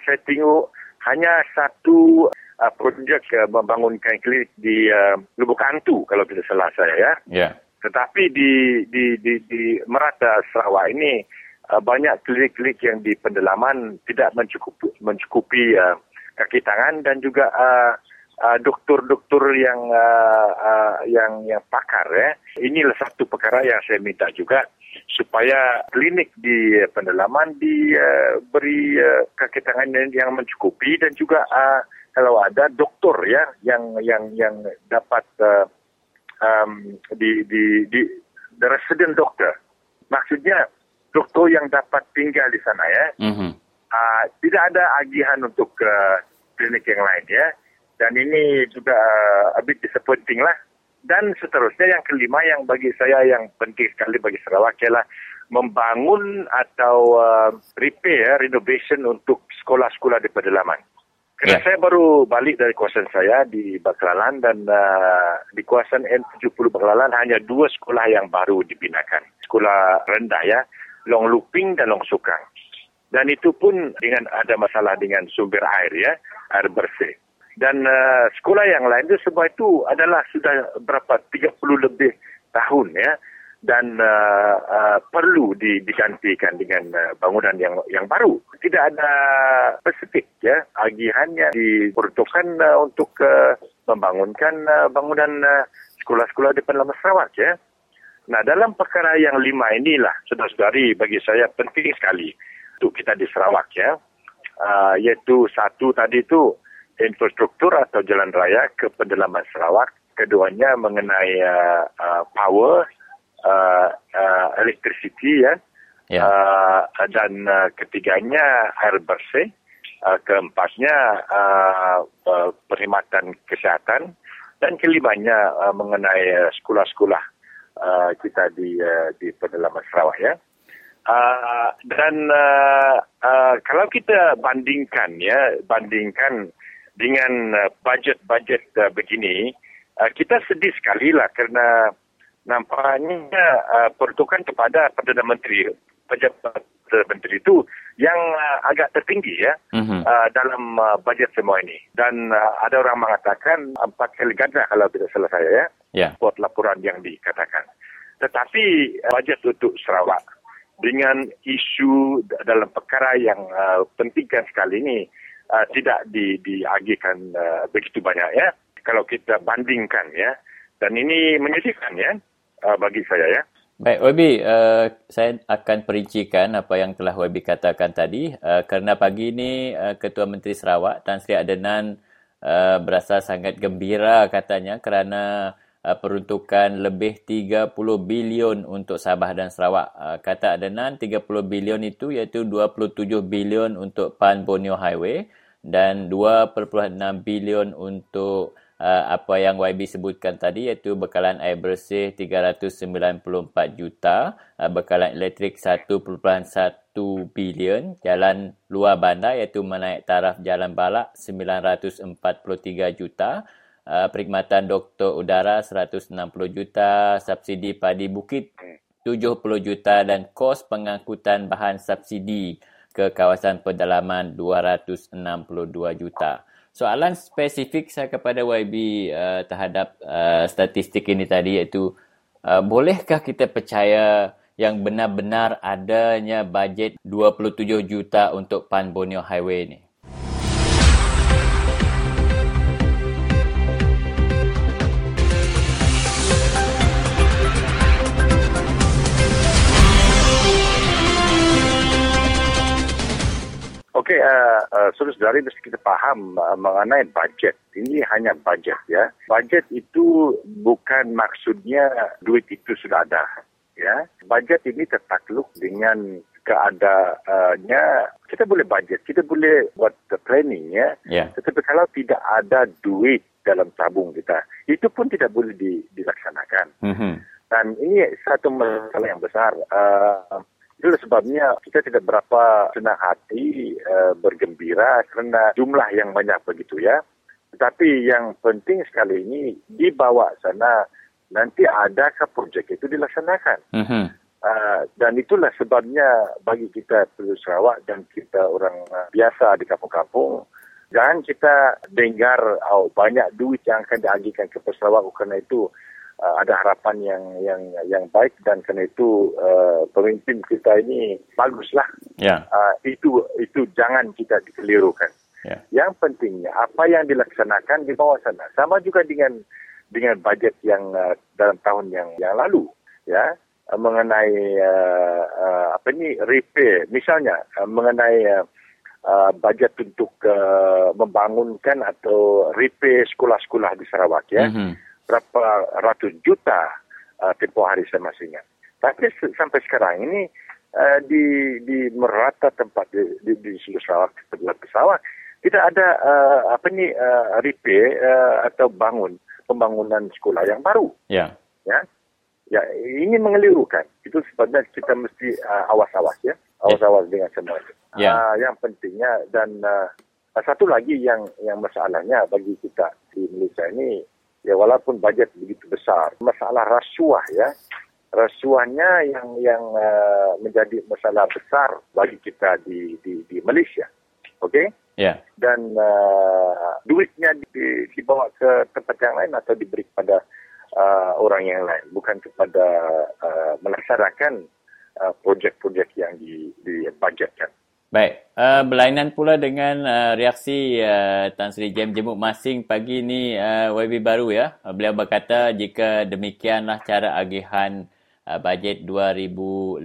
S12: saya tengok hanya satu uh, projek uh, membangunkan klinik di uh, Lubuk Antu kalau tidak salah saya ya.
S9: Ya.
S12: Tetapi di di di, di Merata Sarawak ini uh, banyak klinik-klinik yang di pendalaman tidak mencukupi mencukupi uh, kaki tangan dan juga uh, uh, doktor-doktor yang uh, uh, yang yang pakar ya. Inilah satu perkara yang saya minta juga supaya klinik di uh, pendalaman diberi uh, kaki tangan yang mencukupi dan juga uh, kalau ada doktor ya yang yang yang dapat uh, um, di di di the resident doctor. Maksudnya doktor yang dapat tinggal di sana ya.
S9: Mhm.
S12: Uh, tidak ada agihan untuk uh, klinik yang lain ya. Dan ini juga uh, a bit disappointing lah. Dan seterusnya yang kelima yang bagi saya yang penting sekali bagi Sarawak ialah membangun atau uh, repair, renovation untuk sekolah-sekolah di pedalaman. Kerana
S9: Ya.
S12: saya baru balik dari kawasan saya di Baklalan dan uh, di kawasan N70 Baklalan hanya dua sekolah yang baru dibinakan. Sekolah rendah ya, Long Luping dan Long Sukang. Dan itu pun dengan ada masalah dengan sumber air ya, air bersih. Dan uh, sekolah yang lain itu semua itu adalah sudah berapa 30 lebih tahun ya dan uh, uh, perlu di, digantikan dengan uh, bangunan yang yang baru. Tidak ada spesifik ya agihannya diperuntukkan uh, untuk uh, membangunkan uh, bangunan uh, sekolah-sekolah di Pendalaman Sarawak ya. Nah, dalam perkara yang lima inilah, saudara-saudari, bagi saya penting sekali untuk kita di Sarawak ya. Uh, iaitu satu tadi itu infrastruktur atau jalan raya ke pedalaman Sarawak. Keduanya mengenai uh, uh, power, uh, uh, electricity ya.
S9: Ya.
S12: Uh, dan uh, ketiganya air bersih. Uh, keempatnya uh, uh, perkhidmatan kesihatan. Dan kelimanya uh, mengenai uh, sekolah-sekolah uh, kita di uh, di pedalaman Sarawak ya. Uh, dan uh, uh, kalau kita bandingkan ya bandingkan dengan uh, bajet-bajet uh, begini uh, kita sedih sekali lah kerana nampaknya uh, peruntukan kepada Perdana Menteri pejabat Perdana Menteri itu yang uh, agak tertinggi ya
S9: Mhm.
S12: uh, dalam uh, bajet semua ini dan uh, ada orang mengatakan empat kali ganda kalau tidak salah saya ya
S9: Ya.
S12: buat laporan yang dikatakan. Tetapi uh, bajet untuk Sarawak dengan isu dalam perkara yang uh, pentingkan sekali ini uh, tidak di, diagihkan uh, begitu banyak ya. Kalau kita bandingkan ya. Dan ini menyedihkan ya uh, bagi saya ya.
S9: Baik, Wabi, uh, saya akan perincikan apa yang telah Wabi katakan tadi. Uh, kerana pagi ini uh, Ketua Menteri Sarawak, Tan Sri Adenan uh, berasa sangat gembira katanya kerana uh, peruntukan lebih 30 bilion untuk Sabah dan Sarawak. Uh, kata Adenan, 30 bilion itu iaitu 27 bilion untuk Pan Borneo Highway dan 2.6 bilion untuk uh, apa yang YB sebutkan tadi iaitu bekalan air bersih 394 juta, uh, bekalan elektrik 1.1 bilion, jalan luar bandar iaitu menaik taraf jalan balak 943 juta, uh, perkhidmatan doktor udara 160 juta, subsidi padi bukit 70 juta dan kos pengangkutan bahan subsidi ke kawasan pedalaman 262 juta. Soalan spesifik saya kepada YB uh, terhadap uh, statistik ini tadi iaitu uh, bolehkah kita percaya yang benar-benar adanya bajet 27 juta untuk Pan Borneo Highway ini?
S12: Okey, uh, uh, saudara-saudari mesti kita faham uh, mengenai bajet. Ini hanya bajet ya. Bajet itu bukan maksudnya duit itu sudah ada. Ya, bajet ini tertakluk dengan keadaannya. Kita boleh bajet, kita boleh buat planning ya.
S9: Ya.
S12: Tetapi kalau tidak ada duit dalam tabung kita, itu pun tidak boleh di, dilaksanakan.
S9: Mm-hmm.
S12: Dan ini satu masalah yang besar. Uh, Itulah sebabnya kita tidak berapa senang hati uh, bergembira kerana jumlah yang banyak begitu ya. Tetapi yang penting sekali ini di bawah sana nanti adakah projek itu dilaksanakan.
S9: Mm-hmm.
S12: Uh, dan itulah sebabnya bagi kita penduduk Sarawak dan kita orang uh, biasa di kampung-kampung jangan kita dengar oh, banyak duit yang akan diagihkan ke Sarawak kerana itu uh, ada harapan yang yang yang baik dan kerana itu uh, pemimpin kita ini baguslah.
S9: Ya.
S12: Uh, itu itu jangan kita dikelirukan.
S9: Ya.
S12: Yang pentingnya apa yang dilaksanakan di bawah sana sama juga dengan dengan bajet yang uh, dalam tahun yang yang lalu ya uh, mengenai uh, uh, apa ni repair misalnya uh, mengenai uh, uh, bajet untuk uh, membangunkan atau repair sekolah-sekolah di Sarawak ya.
S9: Mm-hmm.
S12: Berapa ratus juta uh, tempoh hari saya masih ingat. Tapi se- sampai sekarang ini uh, di di merata tempat di di, di seluruh Sarawak, sebelah pesawat tidak ada uh, apa ni uh, repair uh, atau bangun pembangunan sekolah yang baru.
S9: Ya.
S12: Ya, ya ini mengelirukan. Itu sebabnya kita mesti uh, awas-awas ya, awas-awas dengan semua itu.
S9: Ya.
S12: Uh, yang pentingnya dan uh, satu lagi yang yang masalahnya bagi kita di Malaysia ini ya walaupun bajet begitu besar masalah rasuah ya. Rasuahnya yang yang uh, menjadi masalah besar bagi kita di di, di Malaysia. Okey?
S9: Ya.
S12: dan uh, duitnya di, dibawa ke tempat yang lain atau diberi kepada uh, orang yang lain. Bukan kepada uh, melaksanakan uh, projek-projek yang di dibajetkan
S9: Baik, uh, berlainan pula dengan uh, reaksi uh, Tan Sri Jem Jemuk Masing pagi ni uh, YB baru ya. Uh, beliau berkata jika demikianlah cara agihan uh, bajet 2015,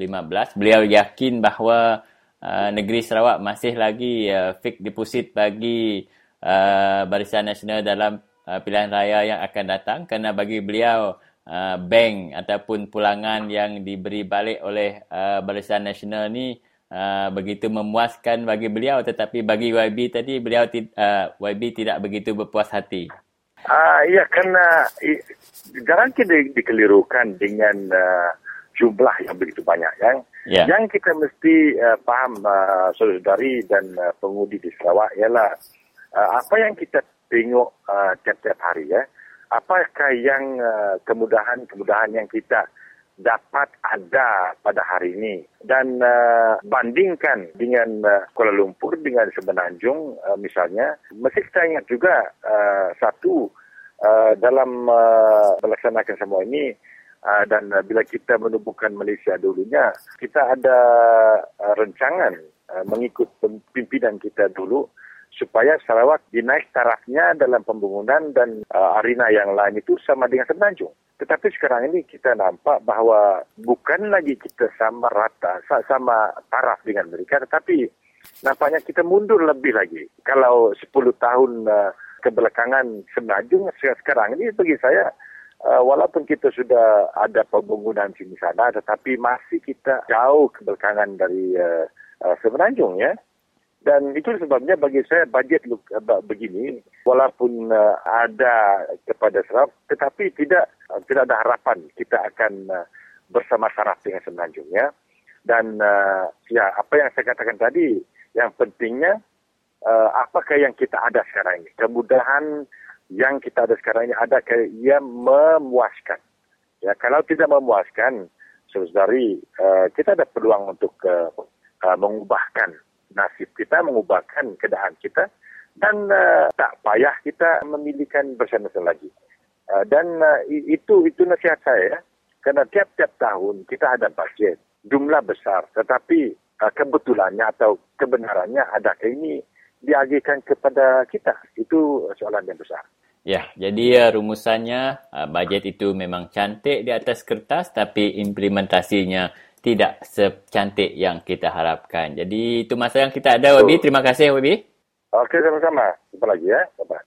S9: beliau yakin bahawa uh, negeri Sarawak masih lagi uh, fix deposit bagi uh, Barisan Nasional dalam uh, pilihan raya yang akan datang kerana bagi beliau uh, bank ataupun pulangan yang diberi balik oleh uh, Barisan Nasional ni Uh, begitu memuaskan bagi beliau tetapi bagi YB tadi beliau uh, YB tidak begitu berpuas hati.
S12: Ah ya kerana jangan kita dikelirukan dengan uh, jumlah yang begitu banyak yang
S9: Ya.
S12: yang kita mesti uh, faham uh, saudari dan uh, pengudi di Sarawak ialah uh, apa yang kita tengok uh, tiap-tiap hari ya apakah yang uh, kemudahan-kemudahan yang kita dapat ada pada hari ini. Dan uh, bandingkan dengan uh, Kuala Lumpur dengan Semenanjung uh, misalnya mesti kita ingat juga uh, satu uh, dalam uh, melaksanakan semua ini uh, dan uh, bila kita menubuhkan Malaysia dulunya kita ada uh, rancangan uh, mengikut pimpinan kita dulu supaya Sarawak dinaik tarafnya dalam pembangunan dan uh, arena yang lain itu sama dengan Semenanjung. Tetapi sekarang ini kita nampak bahawa bukan lagi kita sama rata, sama taraf dengan mereka, tetapi nampaknya kita mundur lebih lagi. Kalau 10 tahun uh, kebelakangan Semenanjung sekarang ini bagi saya uh, walaupun kita sudah ada pembangunan sini sana, tetapi masih kita jauh kebelakangan dari uh, uh, Semenanjung ya. Dan itu sebabnya bagi saya bajet begini walaupun uh, ada kepada Sarawak tetapi tidak uh, tidak ada harapan kita akan uh, bersama saraf dengan Semenanjung ya. Dan uh, ya apa yang saya katakan tadi yang pentingnya uh, apakah yang kita ada sekarang ini kemudahan yang kita ada sekarang ini ada ke ia memuaskan. Ya, kalau tidak memuaskan, saudari, uh, kita ada peluang untuk uh, uh, mengubahkan nasib kita, mengubahkan keadaan kita dan uh, tak payah kita memilihkan bersama-sama lagi. Uh, dan uh, itu itu nasihat saya. Kerana tiap-tiap tahun kita ada budget jumlah besar, tetapi uh, kebetulannya atau kebenarannya adakah ini diagihkan kepada kita? Itu soalan yang besar.
S9: Ya, jadi uh, rumusannya uh, bajet itu memang cantik di atas kertas tapi implementasinya tidak secantik yang kita harapkan. Jadi itu masa yang kita ada, Wabi. Terima kasih, Wabi.
S12: Okey, sama-sama. Jumpa lagi ya. Bye-bye.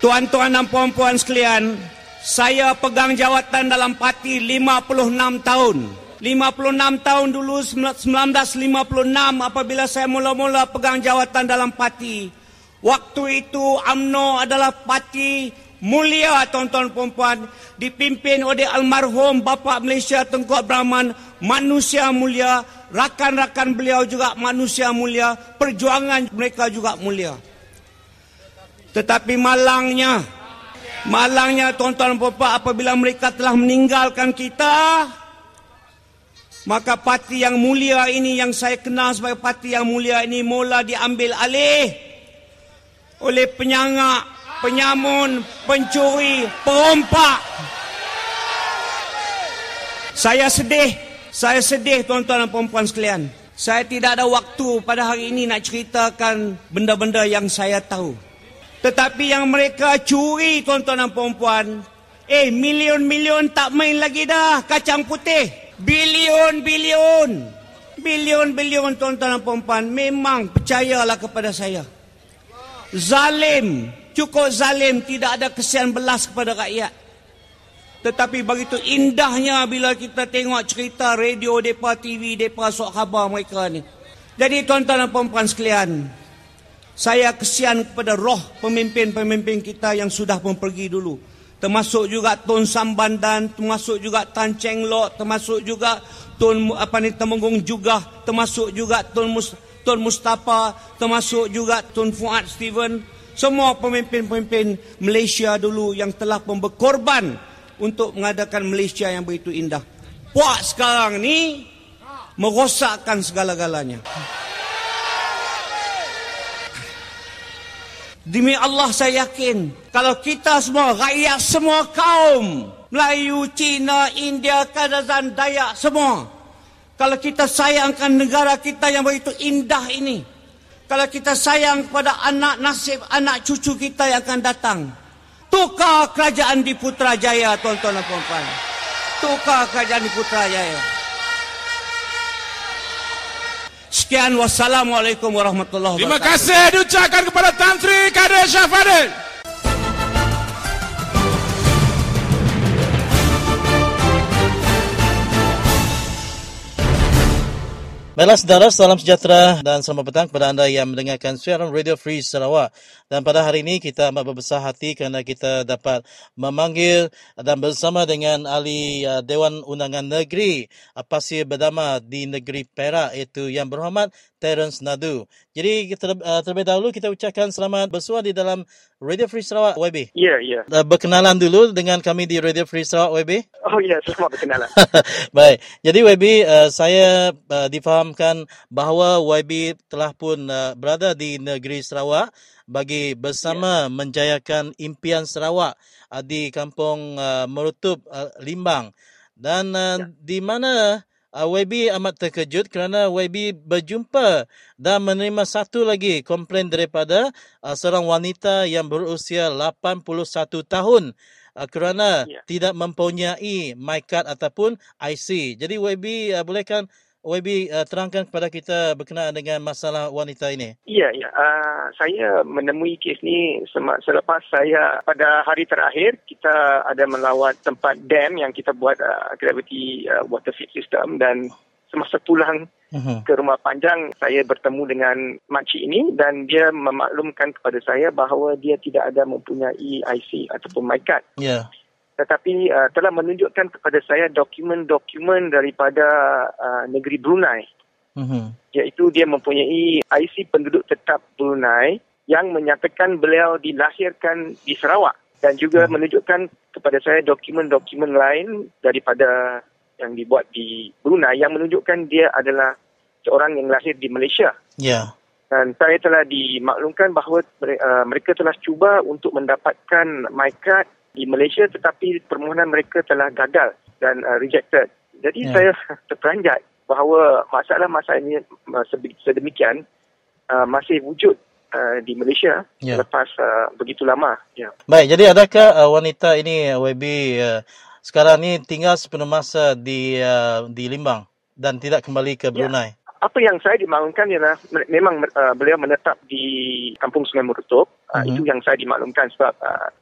S13: Tuan-tuan dan puan-puan sekalian, saya pegang jawatan dalam parti 56 tahun. 56 tahun dulu 1956 apabila saya mula-mula pegang jawatan dalam parti. Waktu itu AMNO adalah parti mulia tuan-tuan puan-puan dipimpin oleh almarhum bapa Malaysia Tengku Abdul manusia mulia, rakan-rakan beliau juga manusia mulia, perjuangan mereka juga mulia. Tetapi malangnya, malangnya tuan-tuan dan puan apabila mereka telah meninggalkan kita, maka parti yang mulia ini yang saya kenal sebagai parti yang mulia ini mula diambil alih oleh penyangak, penyamun, pencuri, perompak. Saya sedih, saya sedih tuan-tuan dan puan sekalian. Saya tidak ada waktu pada hari ini nak ceritakan benda-benda yang saya tahu. Tetapi yang mereka curi tuan-tuan dan perempuan. Eh milion-milion tak main lagi dah kacang putih. Bilion-bilion. Bilion-bilion tuan-tuan dan perempuan. Memang percayalah kepada saya. Zalim. Cukup zalim. Tidak ada kesian belas kepada rakyat. Tetapi begitu indahnya bila kita tengok cerita radio, depa TV, depa sok khabar mereka ni. Jadi tuan-tuan dan perempuan sekalian, saya kesian kepada roh pemimpin-pemimpin kita yang sudah pun pergi dulu. Termasuk juga Tun Sambandan, termasuk juga Tan Cheng Lok, termasuk juga Tun apa ni Temenggung juga, termasuk juga Tun Mus, Tun Mustafa, termasuk juga Tun Fuad Steven. Semua pemimpin-pemimpin Malaysia dulu yang telah berkorban untuk mengadakan Malaysia yang begitu indah. Puak sekarang ni merosakkan segala-galanya. Demi Allah saya yakin kalau kita semua rakyat semua kaum Melayu, Cina, India, Kadazan, Dayak semua kalau kita sayangkan negara kita yang begitu indah ini. Kalau kita sayang kepada anak nasib anak cucu kita yang akan datang. Tukar kerajaan di Putrajaya tuan-tuan dan puan-puan. Tukar kerajaan di Putrajaya. Sekian. Wassalamualaikum warahmatullahi
S14: wabarakatuh. Terima kasih diucapkan kepada Tan Sri Kadir Syafadil.
S2: Baiklah saudara, salam sejahtera dan selamat petang kepada anda yang mendengarkan siaran Radio Free Sarawak. Dan pada hari ini kita amat berbesar hati kerana kita dapat memanggil dan bersama dengan ahli uh, Dewan Undangan Negeri Pasir Berdama di negeri Perak iaitu yang berhormat Terence Nadu. Jadi uh, terlebih dahulu kita ucapkan selamat bersuara di dalam Radio Free Sarawak YB.
S15: Ya, yeah, ya.
S2: Yeah. Berkenalan dulu dengan kami di Radio Free Sarawak YB.
S15: Oh ya, yeah, selamat berkenalan.
S2: Baik. Jadi YB, uh, saya uh, difahamkan bahawa YB telah pun uh, berada di negeri Sarawak bagi bersama yeah. menjayakan impian Sarawak uh, di kampung uh, Merutup uh, Limbang. Dan uh, yeah. di mana uh, YB amat terkejut kerana YB berjumpa dan menerima satu lagi komplain daripada uh, seorang wanita yang berusia 81 tahun uh, kerana yeah. tidak mempunyai my card ataupun IC. Jadi YB uh, bolehkan YB uh, terangkan kepada kita berkenaan dengan masalah wanita ini.
S15: Ya, ya. Uh, saya menemui kes ni selepas saya pada hari terakhir kita ada melawat tempat dam yang kita buat uh, gravity uh, water feed system dan semasa pulang uh-huh. ke rumah panjang saya bertemu dengan makcik ini dan dia memaklumkan kepada saya bahawa dia tidak ada mempunyai IC ataupun my card.
S2: Ya. Yeah.
S15: Tetapi uh, telah menunjukkan kepada saya dokumen-dokumen daripada uh, negeri Brunei
S2: Mhm.
S15: iaitu dia mempunyai IC penduduk tetap Brunei yang menyatakan beliau dilahirkan di Sarawak dan juga
S2: Hmm.
S15: menunjukkan kepada saya dokumen-dokumen lain daripada yang dibuat di Brunei yang menunjukkan dia adalah seorang yang lahir di Malaysia
S2: Ya.
S15: dan saya telah dimaklumkan bahawa uh, mereka telah cuba untuk mendapatkan my card di Malaysia tetapi permohonan mereka telah gagal dan uh, rejected. Jadi
S2: Ya.
S15: saya terperanjat bahawa masalah-masalah ini uh, sedemikian uh, masih wujud uh, di Malaysia
S2: Ya.
S15: lepas uh, begitu lama. Ya.
S2: Baik, jadi adakah uh, wanita ini uh, WB uh, sekarang ni tinggal sepenuh masa di uh, di Limbang dan tidak kembali ke Brunei?
S15: Apa yang saya dimaklumkan ialah me- memang uh, beliau menetap di Kampung Sungai Murutup. Uh,
S2: Mhm.
S15: Itu yang saya dimaklumkan sebab uh,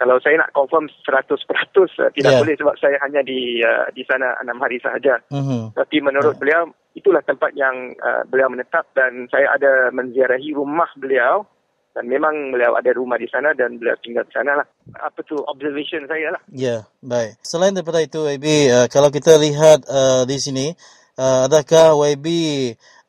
S15: kalau saya nak confirm 100% uh, tidak
S2: Ya.
S15: boleh sebab saya hanya di uh, di sana enam hari sahaja.
S2: Mhm.
S15: Tapi menurut beliau itulah tempat yang uh, beliau menetap dan saya ada menziarahi rumah beliau dan memang beliau ada rumah di sana dan beliau tinggal di sana lah. Apa tu observation saya lah.
S2: Ya, baik. Selain daripada itu, YB, uh, kalau kita lihat uh, di sini, adakah YB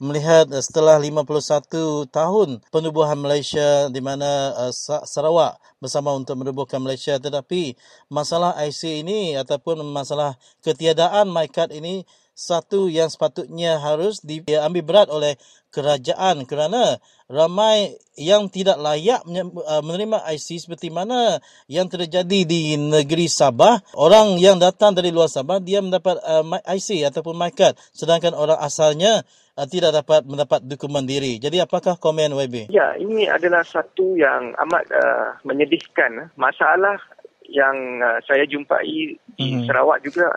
S2: melihat uh, setelah 51 tahun penubuhan Malaysia di mana uh, Sa- Sarawak bersama untuk menubuhkan Malaysia tetapi masalah IC ini ataupun masalah ketiadaan MyCard ini satu yang sepatutnya harus diambil berat oleh kerajaan kerana ramai yang tidak layak uh, menerima IC seperti mana yang terjadi di negeri Sabah orang yang datang dari luar Sabah dia mendapat uh, IC ataupun MyCard sedangkan orang asalnya uh, tidak dapat mendapat dokumen diri jadi apakah komen YB
S15: Ya, ini adalah satu yang amat uh, menyedihkan. Masalah yang uh, saya jumpai di
S2: Mhm.
S15: Sarawak juga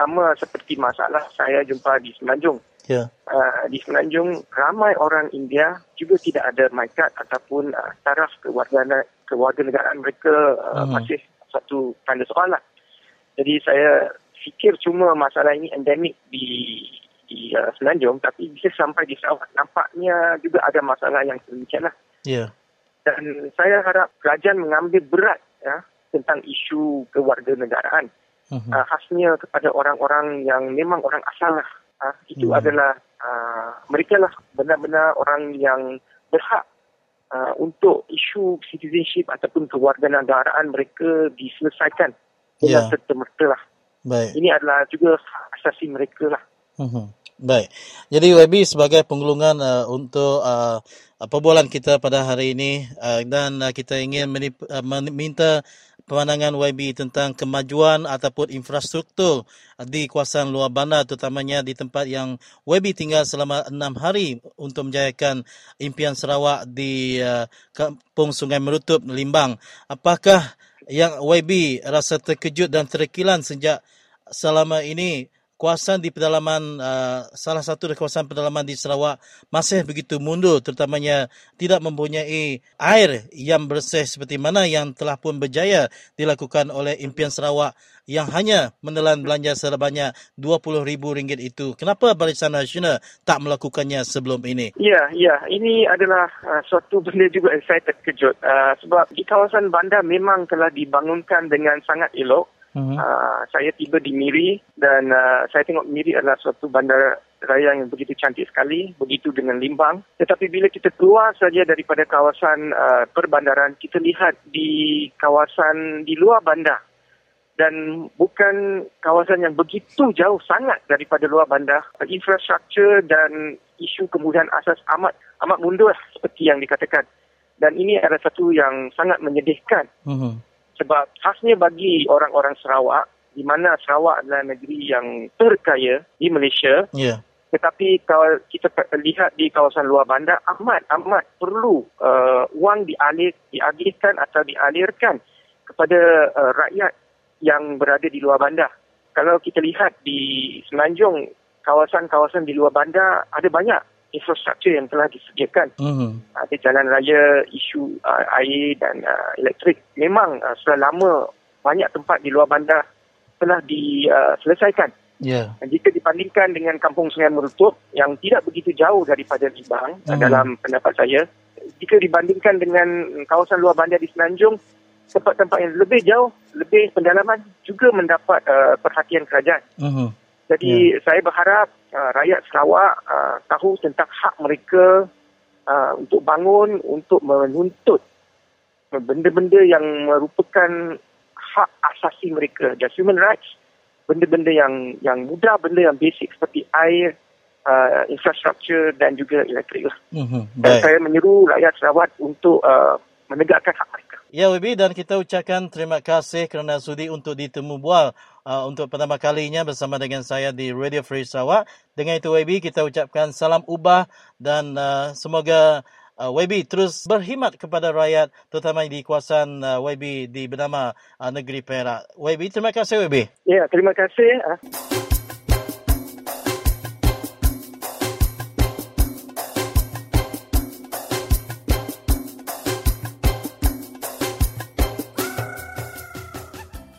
S15: sama seperti masalah saya jumpa di Semenanjung.
S2: ya
S15: Uh, di Semenanjung ramai orang India juga tidak ada MyCard ataupun uh, taraf kewarganegaraan kewarganegaraan mereka uh,
S2: Mhm.
S15: masih satu tanda soal lah. Jadi saya fikir cuma masalah ini endemik di di uh, Semenanjung tapi bisa sampai di Sarawak nampaknya juga ada masalah yang sedemikian lah
S2: ya
S15: dan saya harap kerajaan mengambil berat ya tentang isu kewarganegaraan Uh, khasnya kepada orang-orang yang memang orang asal lah uh, itu
S2: Hmm.
S15: adalah uh, mereka lah benar-benar orang yang berhak uh, untuk isu citizenship ataupun kewarganegaraan mereka diselesaikan dengan
S2: Ya.
S15: serta-merta lah
S2: baik
S15: ini adalah juga asasi mereka lah
S2: Mhm. Baik. Jadi YB sebagai penggulungan uh, untuk uh, perbualan kita pada hari ini uh, dan uh, kita ingin menip, uh, meminta pemandangan YB tentang kemajuan ataupun infrastruktur di kawasan luar bandar terutamanya di tempat yang YB tinggal selama enam hari untuk menjayakan impian Sarawak di uh, Kampung Sungai Merutup, Limbang. Apakah yang YB rasa terkejut dan terkilan sejak selama ini kawasan di pedalaman uh, salah satu dari kawasan pedalaman di Sarawak masih begitu mundur terutamanya tidak mempunyai air yang bersih seperti mana yang telah pun berjaya dilakukan oleh impian Sarawak yang hanya menelan belanja sebanyak RM20,000 itu. Kenapa Barisan Nasional tak melakukannya sebelum ini?
S15: Ya, ya. Ini adalah uh, suatu benda juga yang saya terkejut. Uh, sebab di kawasan bandar memang telah dibangunkan dengan sangat elok. Uh, saya tiba di Miri dan uh, saya tengok Miri adalah suatu bandar raya yang begitu cantik sekali, begitu dengan limbang. Tetapi bila kita keluar saja daripada kawasan uh, perbandaran, kita lihat di kawasan di luar bandar dan bukan kawasan yang begitu jauh sangat daripada luar bandar. Infrastruktur dan isu kemudahan asas amat amat mundur lah, seperti yang dikatakan. Dan ini adalah satu yang sangat menyedihkan
S2: Mhm.
S15: Sebab khasnya bagi orang-orang Sarawak di mana Sarawak adalah negeri yang terkaya di Malaysia
S2: Ya.
S15: tetapi kalau kita lihat di kawasan luar bandar amat amat perlu uh, wang dialir dialihkan atau dialirkan kepada uh, rakyat yang berada di luar bandar. Kalau kita lihat di Semenanjung kawasan-kawasan di luar bandar ada banyak infrastruktur yang telah disediakan
S2: Mhm.
S15: ada jalan raya, isu uh, air dan uh, elektrik. Memang uh, sudah lama banyak tempat di luar bandar telah diselesaikan.
S2: Ya.
S15: Dan jika dibandingkan dengan Kampung Sungai Merutup yang tidak begitu jauh daripada Limbang
S2: Hmm.
S15: dalam pendapat saya, jika dibandingkan dengan kawasan luar bandar di Semenanjung, tempat-tempat yang lebih jauh, lebih pendalaman juga mendapat uh, perhatian kerajaan.
S2: Uh-huh.
S15: Jadi yeah. saya berharap uh, rakyat Sarawak uh, tahu tentang hak mereka uh, untuk bangun, untuk menuntut benda-benda yang merupakan hak asasi mereka, the human rights, benda-benda yang yang mudah, benda yang basic seperti air, uh, infrastruktur dan juga elektrik.
S2: Uh-huh.
S15: Dan saya menyeru rakyat Sarawak untuk uh, menegakkan hak mereka.
S2: Ya, Wibi, dan kita ucapkan terima kasih kerana sudi untuk ditemu bual uh, untuk pertama kalinya bersama dengan saya di Radio Free Sarawak. Dengan itu, Wibi, kita ucapkan salam ubah dan uh, semoga uh, YB terus berkhidmat kepada rakyat terutama di kawasan uh, YB di bernama uh, Negeri Perak. YB, terima kasih YB.
S15: Ya, terima kasih. Uh.